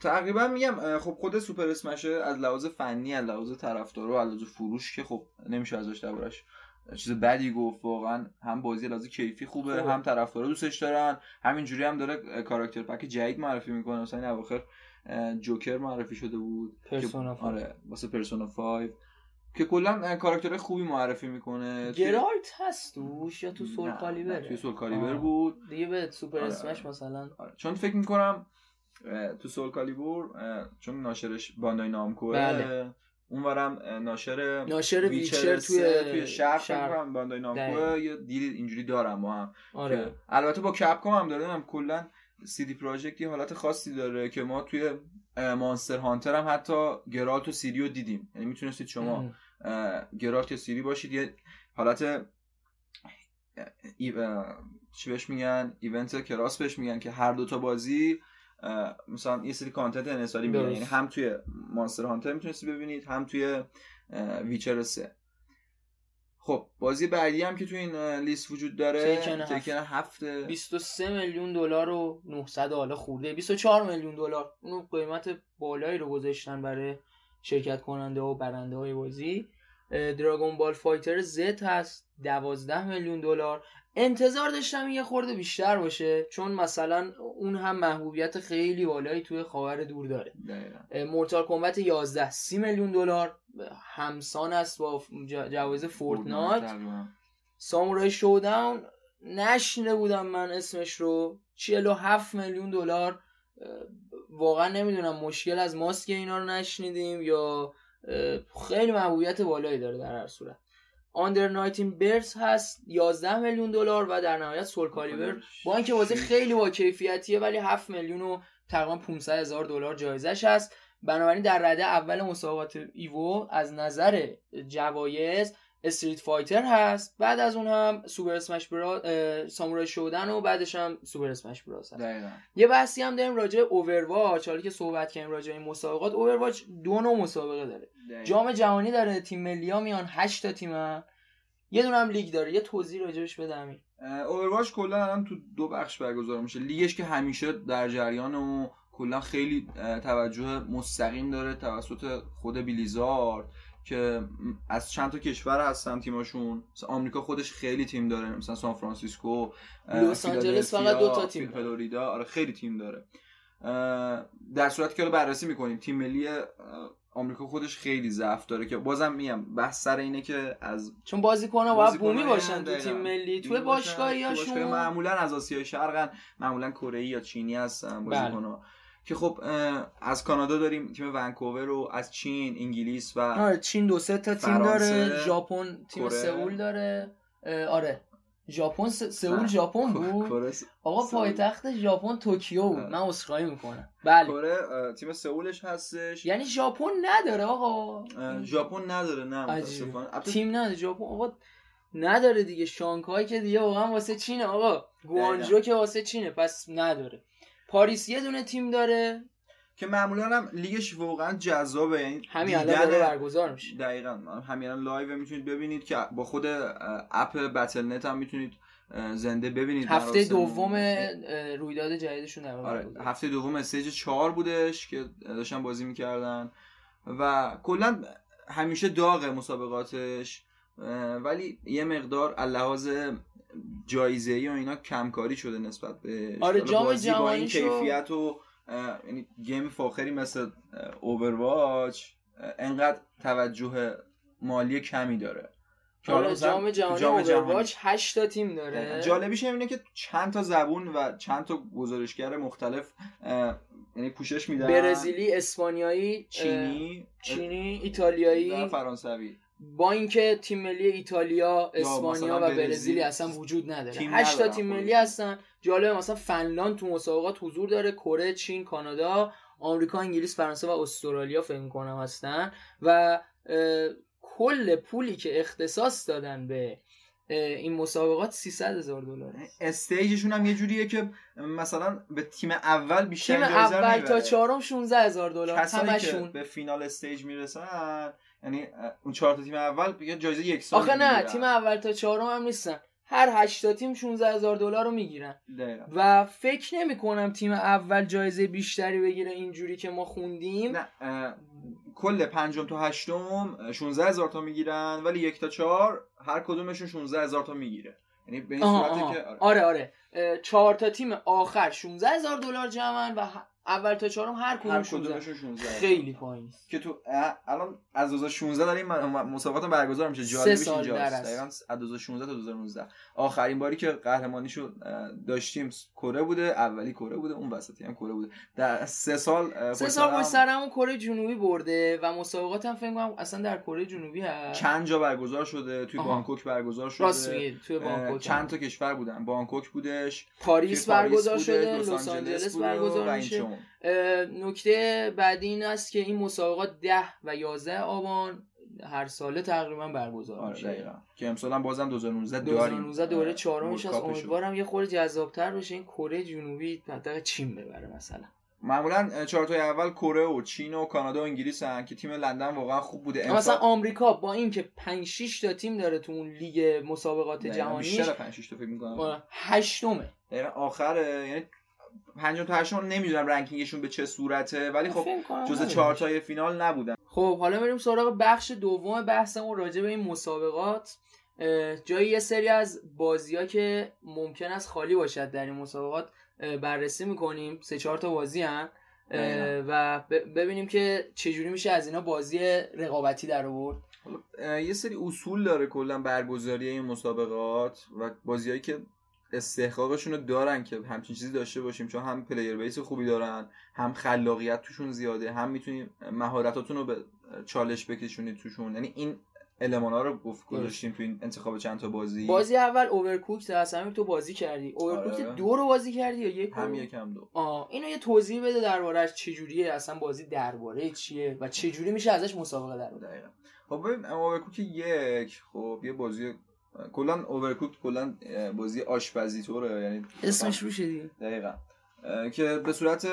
تقریبا میگم خب خود Super Smash از لحاظ فنی از لحاظ طرفدارا و از لحاظ فروش که خب نمیشه ازش دربارش چیز بدی گفت واقعا هم بازی لازم کیفی خوبه هم طرفدارا دوستش دارن همینجوری هم داره کاراکتر pack جدید معرفی می‌کنه. مثلا این اواخر Joker معرفی شده بود Persona آره واسه Persona 5 که کلا کاراکتر خوبی معرفی می‌کنه Geralt هست توش یا تو Soulcalibur توی Soulcalibur بود. دیگه به سوپر آره Smash مثلا. آره. چون فکر می‌کنم تو سول کالیبر چون ناشرش باندای نامکوه. بله. اونورم ناشر ناشر ویچر توی توی شهر فکر باندای نامکو یه دیل اینجوری دارم ما هم. آره. البته با کپکام هم داره هم کلا سی دی پراجکت یه حالت خاصی داره که ما توی مانستر هانتر هم حتی گرالت و سیری رو دیدیم. یعنی می‌تونستید شما گرالت یا سیری باشید. یه حالت چی بهش میگن؟ event cross بهش میگن که هر دوتا بازی مثلا یه سری content انحصاری میگن یعنی هم توی Monster Hunter می‌تونستی ببینید هم توی Witcher 3 خب بازی بعدی هم که توی این لیست وجود داره Tekken هفت. 23 میلیون دلار و 900 حالا خورده. 24 میلیون دلار. اونو قیمت بالایی رو گذاشتن برای شرکت کننده و برنده های بازی. Dragon Ball FighterZ هست 12 میلیون دلار. انتظار داشتم یه خورده بیشتر باشه چون مثلا اون هم محبوبیت خیلی بالایی توی خاور دور داره. مورتال کمبت 11 30 میلیون دلار. همسان است با جوایز فورتنایت سامورای شوداون نشنه بودم من اسمش رو. 47 میلیون دلار. واقعا نمی‌دونم مشکل از ماسک اینا رو نشنیدیم یا خیلی محبوبیت بالایی داره در هر صورت. Under Night In-Birth هست 11 میلیون دلار و در نهایت Soulcalibur با اینکه بازی خیلی با کیفیتیه ولی 7 میلیون و تقریبا 500 هزار دلار جایزش هست. بنابراین در رده اول مسابقات ایوو از نظر جوایز Street Fighter هست. بعد از اون هم Super Smash Bros Samurai Shodown و بعدش هم Super Smash Bros هست. یه بحثی هم داریم راجع Overwatch. حالا که صحبت کردیم راجع این مسابقات Overwatch دو نوع مسابقه داره. جام جهانی داره تیم ملی ها میان 8 تا تیم. یه دونه هم لیگ داره. یه توضیح راجعش امیر. Overwatch کلا الان تو دو بخش برگزار میشه. لیگش که همیشه در جریان و کلا خیلی توجه مستقیم داره توسط خود Blizzard که از چند تا کشور هستن تیماشون. مثلا آمریکا خودش خیلی تیم داره. مثلا سان فرانسیسکو لس آنجلس فقط دو تا تیم فلوریدا آره خیلی تیم داره. در صورتی که بررسی می‌کنیم تیم ملی آمریکا خودش خیلی ضعف داره که بازم میگم بحث سر اینه که از چون بازیکن‌ها باید بومی باشن تو تیم ملی. توی باشگاهیاشون معمولا از آسیای شرقن معمولا کره یا چینی هستن بازیکن‌ها. که خب از کانادا داریم تیم ونکوور رو از چین انگلیس و آره چین دو سه تا تیم داره ژاپن تیم سئول داره. آره ژاپن سئول ژاپن بود؟ آقا پایتخت ژاپن توکیو بود. من عذرخواهی می‌کنم. بله. کره تیم سئولش هستش. یعنی ژاپن نداره آقا. ژاپن نداره نه تیم نداره ژاپن آقا نداره دیگه. شانگهای که دیگه واقعا واسه چینه آقا. گوانجو که واسه چینه پس نداره. پاریس یه دونه تیم داره. که معمولا هم لیگش واقعا جذابه. یعنی همین الان داره برگزار میشه. دقیقاً. همین الان live می‌تونید ببینید که با خود app Battle.net هم می‌تونید زنده ببینید هفته دوم رویداد جدیدشون آره هفته دوم stage 4 بودش که داشتن بازی می‌کردن. و کلا همیشه داغه مسابقاتش ولی یه مقدار از لحاظ جایزه ای و اینا کمکاری شده نسبت به آره جام جهانی کیفیت و یعنی game فاخری مثل Overwatch انقدر توجه مالی کمی داره. آره جام جهانی اوورواچ 8 تا تیم داره. جالبیش اینه که چند تا زبون و چند تا گزارشگر مختلف یعنی پوشش میدن. برزیلی اسپانیایی چینی چینی ایتالیایی. و فرانسوی. با اینکه تیم ملی ایتالیا اسپانیا و برزیلی اصلا وجود نداره. 8 تا تیم ملی هستن. جالب مثلا فنلاند تو مسابقات حضور داره. کره چین کانادا آمریکا انگلیس فرانسه و استرالیا فکر کنم هستن. و کل پولی که اختصاص دادن به این مسابقات 300 هزار دلار استیجشون هم یه جوریه که مثلا به تیم اول بیشتر تیم اول تا چهارم 16 هزار دلار. همشون. به فینال استیج می‌رسن یعنی اون چهار تا تیم اول بگن جایزه یک سال آخه نه تیم اول تا چهارم هم نیستن. هر هشت تیم 16 هزار دلار رو می‌گیرن. و فکر نمی کنم تیم اول جایزه بیشتری بگیره اینجوری که ما خوندیم. نه کل پنجم تا هشتم 16 هزار تا می‌گیرن ولی یک تا چهار هر کدومشون 16 هزار تا می‌گیره. یعنی به این صورتی که آره. آره, آره. چهار تا تیم آخر 16 هزار دلار جمعن و اول تا چهارم هر کدوم 16 خیلی پایین. که تو الان از 2016 داریم مسابقات برگزار میشه. جالبش اینجاست؟ دقیقاً از 2016 تا 2019 آخرین باری که قهرمانیشو داشتیم کره بوده اولی کره بوده اون وسطی هم کره بوده. در سه سال سه سال پشت سرمون کره جنوبی برده و مسابقات هم فکر کنم اصلا در کره جنوبی هست. چند جا برگزار شده؟ توی بانکوک برگزار شده. راست توی بانکوک چند تا کشور بودن؟ بانکوک بودش پاریس برگزار شده لس آنجلس برگزار میشه. نکته بعدی این است که این مسابقات ده و 11 آبان هر ساله تقریبا برگزار آره میشه. که امسال هم بازم 2019 داریم. 2019 دوره چهارمش از امیدوارم یه خورده جذابتر بشه. این کره جنوبی حداقل چین ببره مثلا. معمولا چهار تای اول کره و چین و کانادا و انگلیس هن که تیم لندن واقعا خوب بوده. مثلا آمریکا با اینکه 5 6 تا تیم داره تو اون لیگ مسابقات جهانی بیشتر 5 6 تا فکر می‌کنم. هشتمه. آخره یعنی پنجم تا هشتم نمی‌دونم رنکینگشون به چه صورته ولی خب جز چهار تای فینال نبودن. خب حالا بریم سراغ بخش دوم بحثمون راجع به این مسابقات. جایی یه سری از بازی ها که ممکن است خالی باشد در این مسابقات بررسی می‌کنیم. سه چهار تا بازی هم و ببینیم که چجوری میشه از اینا بازی رقابتی در آورد. یه سری اصول داره کلا برگزاری این مسابقات و بازیهایی که استحقاقشون رو دارن که همچین چیزی داشته باشیم چون هم پلیر بیس خوبی دارن هم خلاقیت توشون زیاده هم می‌تونیم مهارتاتون رو به چالش بکشونید توشون. یعنی این المانا رو گفت گذاشتیم تو این انتخاب چند تا بازی. بازی اول اوورکوک همین تو بازی کردی. اوورکوک آره. دو رو بازی کردی یا یک هم یکم دو. آه اینو یه توضیح بده دربارهش چجوریه اصلا بازی درباره چیه و چجوری میشه ازش مسابقه در دقیقاً. خب ببین اوورکوک یک خب یه بازی کلا اوورکوک کلا بازی آشپزی طوره یعنی اسمش روشه دیگه. دقیقا. که به صورت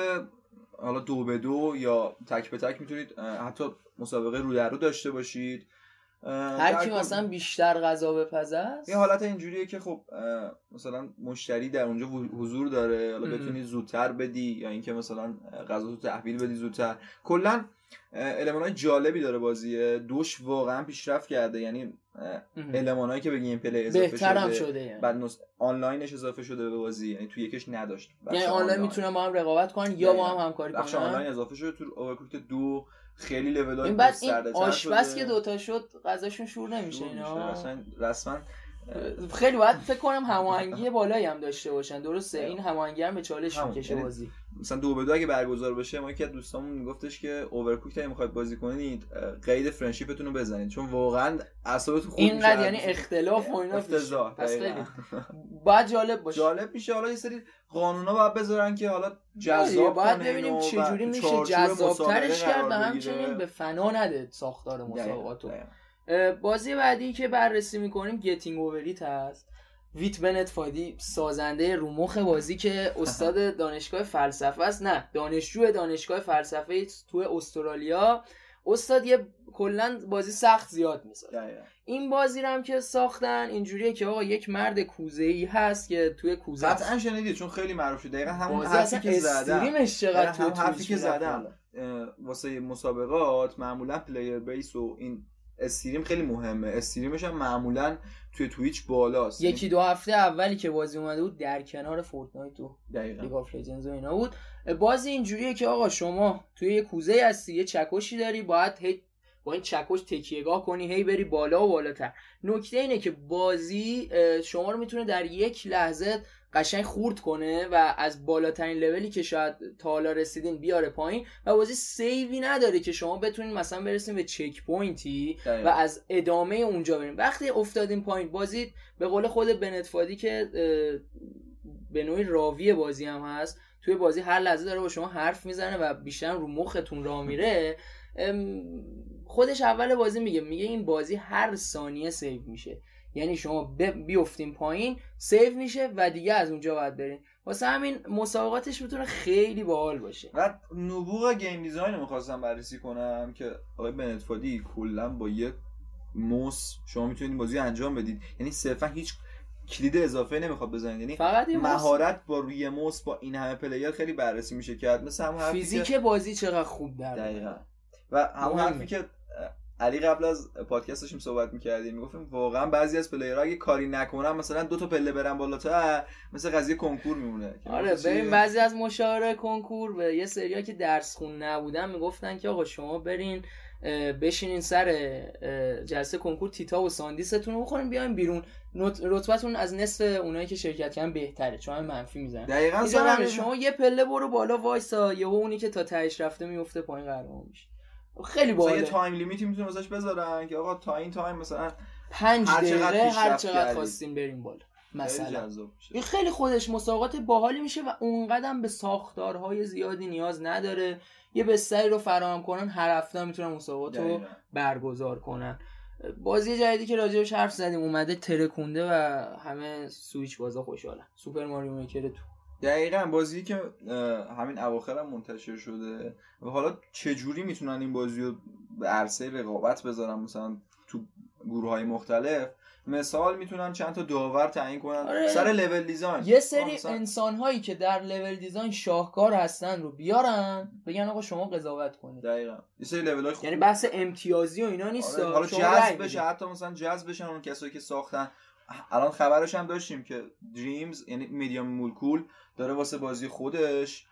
حالا دو به دو یا تک به تک می‌تونید حتی مسابقه رو در رو داشته باشید. هر کی مثلا بیشتر غذا بپزه یه حالت اینجوریه که خب مثلا مشتری در اونجا حضور داره حالا بتونی زودتر بدی یا اینکه مثلا غذا تو تحویل بدی زودتر. کلا های جالبی داره بازیه. دوش واقعا پیشرفت کرده. یعنی هایی که به گیم پلی اضافه شده, شده. یعنی. بعد آنلاینش اضافه شده به بازی. یعنی تو یکش نداشت. یعنی آنلاین می‌تونن با هم رقابت کنن یا با هم همکاری کنن. آنلاین اضافه شده تو Overcooked دو خیلی لول های بعد این آشپز که دوتا شد غذاشون شور نمیشه اینا؟ رسما خیلی باید فکر کنم هماهنگی بالایی هم داشته باشن. درسته؟ این هماهنگی هم به چالش می‌کشه بازی. مثلا دو به دو اگه برگزار بشه ما یکی از دوستامون میگفتش که Overcooked تا می‌خواید بازی کنید قید friendship تون رو بزنید. چون واقعا اعصابتون خوب اینقدر یعنی اختلاف و اینا افتضاح پس باید جالب باشه. جالب میشه. حالا یه سری قانونا باید بذارن که حالا جذاب باید ببینیم چه جوری میشه جذابترش کرد همچنین به فنا نده ساختار مسابقاتو. بازی بعدی که بررسی می‌کنیم گتینگ اووریت هست. ویت بنت فادی سازنده رومخ بازی که استاد دانشگاه فلسفه است. نه دانشجو دانشگاه فلسفه تو استرالیا. استاد یه کلا بازی سخت زیاد می‌سازه این بازی رو هم که ساختن اینجوریه که آقا یک مرد کوزه ای هست که توی کوزه قطعا شنیدید چون خیلی معروف شده دقیقا همون حرفی که زدم. چقدر هم حرفی که زدم. واسه مسابقات معمولا player base و این stream خیلی مهمه. stream ش هم معمولا توی Twitch بالاست. یکی دو هفته اولی که بازی اومده بود در کنار Fortnite و League of و اینا بود. بازی اینجوریه که آقا شما توی یه کوزه هستی یه چکشی داری باید هی با این چکش تکیهگاه کنی هی بری بالا و بالاتر. نکته اینه که بازی شما رو می‌تونه در یک لحظه قشنگ خورد کنه و از بالاترین لولی که شاید تا حالا رسیدین بیاره پایین و بازی سیوی نداره که شما بتونین مثلا برسیم به چک پوینتی و از ادامه اونجا بریم وقتی افتادین پایین بازی به قول خود بنتفادی که به نوعی راوی بازی هم هست توی بازی هر لحظه داره با شما حرف می‌زنه و بیشتر رو مختون راه میره خودش اول بازی میگه میگه این بازی هر ثانیه save میشه. یعنی شما بیفتین پایین save میشه و دیگه از اونجا باید برین. واسه همین مسابقاتش می‌تونه خیلی باحال باشه. و نبوغ game design رو می‌خواستم بررسی کنم که آقای Bennett Foddy کلا با یک موس شما می‌تونید بازی انجام بدید. یعنی صرفا هیچ کلید اضافه نمی‌خواد بزنید. یعنی فقط مهارت با روی موس با این همه player خیلی بررسی میشه کرد. مثل هم فیزیک بازی چقدر خوب در دقیقا. و همون حرفی که علی قبل از پادکست داشتیم صحبت می‌کردیم می‌گفتیم واقعا بعضی از player ها اگه کاری نکنن مثلا دو تا پله برن بالاتر مثل قضیه کنکور میمونه. آره ببین بعضی از مشاوره کنکور به یه سریا که درس خون نبودن می‌گفتن که آقا شما برین بشینین سر جلسه کنکور تیتاپ و ساندیستون رو بخورین بیاین بیرون. رتبتون از نصف اونایی که شرکت کردن بهتره چون منفی می‌زنن. دقیقاً شما یه پله برو بالا وایسا یهو اونی که تا تهش رفته میفته پایین قرار میشه. خیلی باحال یه time limit ی می‌تونه واسش بذارن که آقا تا این time مثلا 5 دقیقه هر چقدر خواستیم بریم بالا. مثلا. این خیلی خودش مسابقات باحالی میشه و اونقدر به ساختارهای زیادی نیاز نداره. یه بستری رو فراهم کنن هر هفته می‌تونن مسابقات رو برگزار کنن. بازی جدیدی که راجبش حرف زدیم اومده ترکونده و همه سویچ بازا خوشحالن. Super Mario Maker Two. دقیقا بازی که همین اواخر هم منتشر شده. و حالا چجوری می‌تونن این بازی رو به عرصه رقابت بذارن؟ مثلا تو گروه های مختلف مثال می‌تونن چند تا داور تعیین کنن. آره. سر level design یه سری انسان هایی که در لول دیزاین شاهکار هستن رو بیارن بگن آقا شما قضاوت کنید. دقیقاً. یه سری لول های خوب. یعنی بحث امتیازی و اینا نیست. آره. حالا جذب بشه حتی مثلا جذب بشن اون کسایی که ساختن. الان خبرش هم داشتیم که دریمز یعنی میدیوم مولکول داره واسه بازی خودش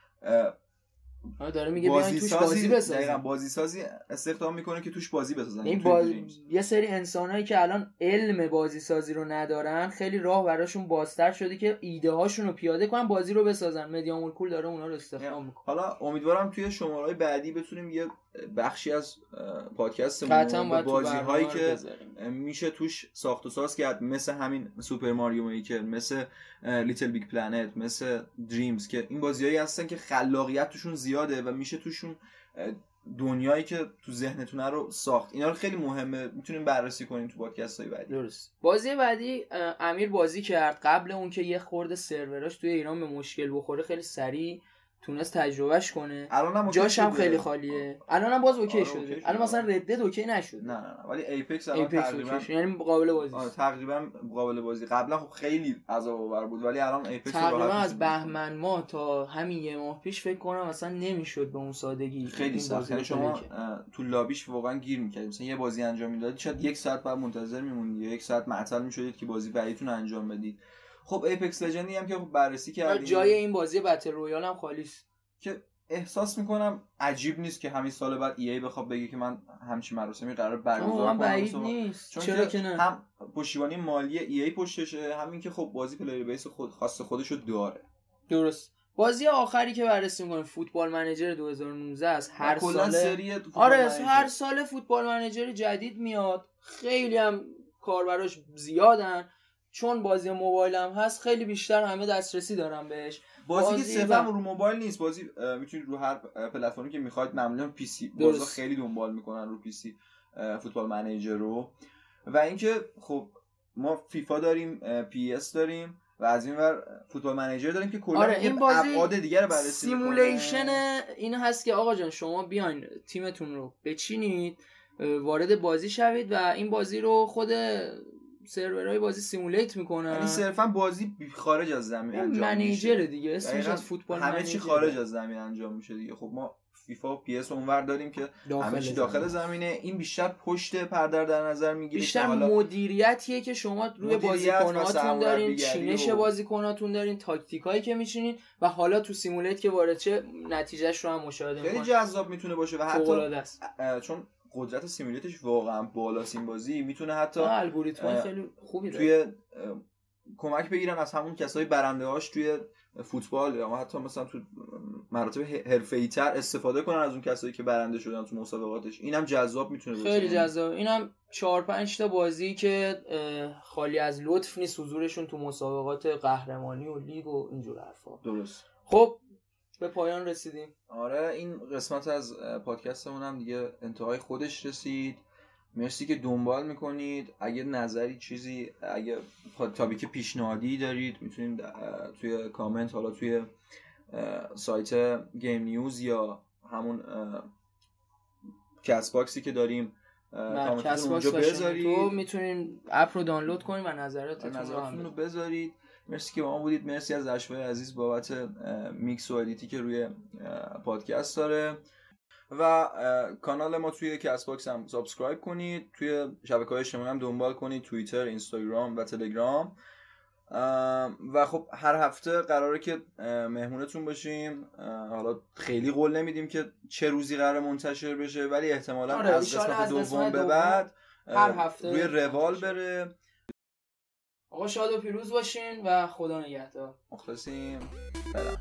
داره میگه بازی توش بازی بسازن بازی سازی استخدام می‌کنه که توش بازی بسازن این با... یه سری انسانهایی که الان علم بازی سازی رو ندارن خیلی راه براشون بازتر شده که ایده هاشون رو پیاده کنن بازی رو بسازن. مدیامول کول داره اونا رو استخدام می‌کنه. حالا امیدوارم توی شماره بعدی بتونیم یه بخشی از پادکستمون بازی هایی که میشه توش ساخت و ساز کرد مثل همین Super Mario Maker مثل Little Big Planet مثل Dreams که این بازیهایی هستن که خلاقیت توشون زیاده و میشه توشون دنیایی که تو ذهنتونه رو ساخت. اینا رو خیلی مهمه. می‌تونیم بررسی کنیم تو پادکست های بعدی. درست. بازی بعدی امیر بازی کرد. قبل اون که یه خورده سروراش توی ایران به مشکل بخوره خیلی سریع تونست تجربهش کنه. الان جاش هم خیلی خالیه. الان هم باز okay آره شده. الان مثلا Red Dead okay نشد نه نه نه. ولی Apex الان تقریبا یعنی قابل بازی آره تقریبا قابل بازی. قبلا خب خیلی عذاب آور بود ولی الان Apex تقریبا از بهمن ماه تا همین یه ماه پیش فکر کنم اصلا نمی‌شد به اون سادگی خیلی سخت. یعنی شما تو lobby ش واقعا گیر می‌کردید مثلا یه بازی انجام می‌دادید شاید یک ساعت بعد منتظر میموندید یا یک ساعت معطل می‌شدید که بازی بعدیتون انجام بدید. خب Apex Legends ی هم که خب بررسی کردیم. جای این بازی battle royale هم خالی که احساس می‌کنم عجیب نیست که همین سال بعد EA بخواد بگه که من همچین مراسمی قرار برگزار کنم. نیست. چون چرا که نه؟ هم پشتیبانی مالی EA پشتشه همین که خب بازی player base خود خاص خودشو داره. درست. بازی آخری که بررسی می‌کنیم Football Manager 2019 است. هر سال سری آره هر سال Football Manager جدید میاد. خیلی هم کاربراش زیادن. چون بازی موبایل هم هست خیلی بیشتر همه دسترسی دارن بهش. بازی, که صرفا رو موبایل نیست بازی می‌تونید رو هر پلتفرمی که می‌خواید معمولا PC بازا خیلی دنبال می‌کنن رو PC Football Manager رو. و اینکه خب ما فیفا داریم PES داریم و از این ور Football Manager داریم که کلا آره این بازی ابعاد دیگه رو بررسی simulation این هست که آقا جان شما بیاین تیمتون رو بچینید وارد بازی شوید و این بازی رو خود سرورهای بازی simulate می‌کنن. یعنی صرفا بازی خارج از زمین انجام manager دیگه اسمش از فوتبال همه چی خارج از زمین انجام میشه دیگه. خب ما FIFA PES اونور داریم که همه چی داخل زمینه. این بیشتر پشت پرده رو در نظر می‌گیره بیشتر مدیریتیه که شما روی بازیکناتون دارین چینش و... بازیکناتون دارین تاکتیکایی که میچینین و حالا تو simulate که وارد چه نتیجهش رو هم مشاهده خیلی جذاب می‌تونه باشه و حتی چون قدرت سیمولیتش واقعا بالاست این بازی می‌تونه حتی الگوریتم خیلی خوبی توی کمک بگیرن از همون کسای برنده هاش توی فوتبال یا حتی مثلا تو مراتب حرفه‌ای تر استفاده کنن از اون کسایی که برنده شدن تو مسابقاتش. اینم جذاب می‌تونه باشه. خیلی جذاب. اینم 4 5 تا بازی که خالی از لطف نیست حضورشون تو مسابقات قهرمانی و لیگ و اینجور حرفا. درست. خب به پایان رسیدیم. آره این قسمت از پادکستمون هم دیگه انتهای خودش رسید. مرسی که دنبال می‌کنید. اگه نظری چیزی اگه topic پیشنهادی دارید می‌تونید توی کامنت حالا توی سایت Game News یا همون Castbox ی که داریم کامنتتون اونجا بذارید تو می‌تونین اپ رو دانلود کنید و نظراتتون رو بذارید. مرسی که با ما بودید. مرسی از اشوای عزیز بابت میکس و edit ی که روی پادکست داره. و کانال ما توی Castbox هم subscribe کنید. توی شبکه های اجتماعی هم دنبال کنید. توییتر اینستاگرام و تلگرام. و خب هر هفته قراره که مهمونتون باشیم. حالا خیلی قول نمیدیم که چه روزی قرار منتشر بشه ولی احتمالا آره از قسمت دوم به بعد هر هفته. روی روال بره. آقا شاد و پیروز باشین و خدا نگهدار. مخلصیم. برم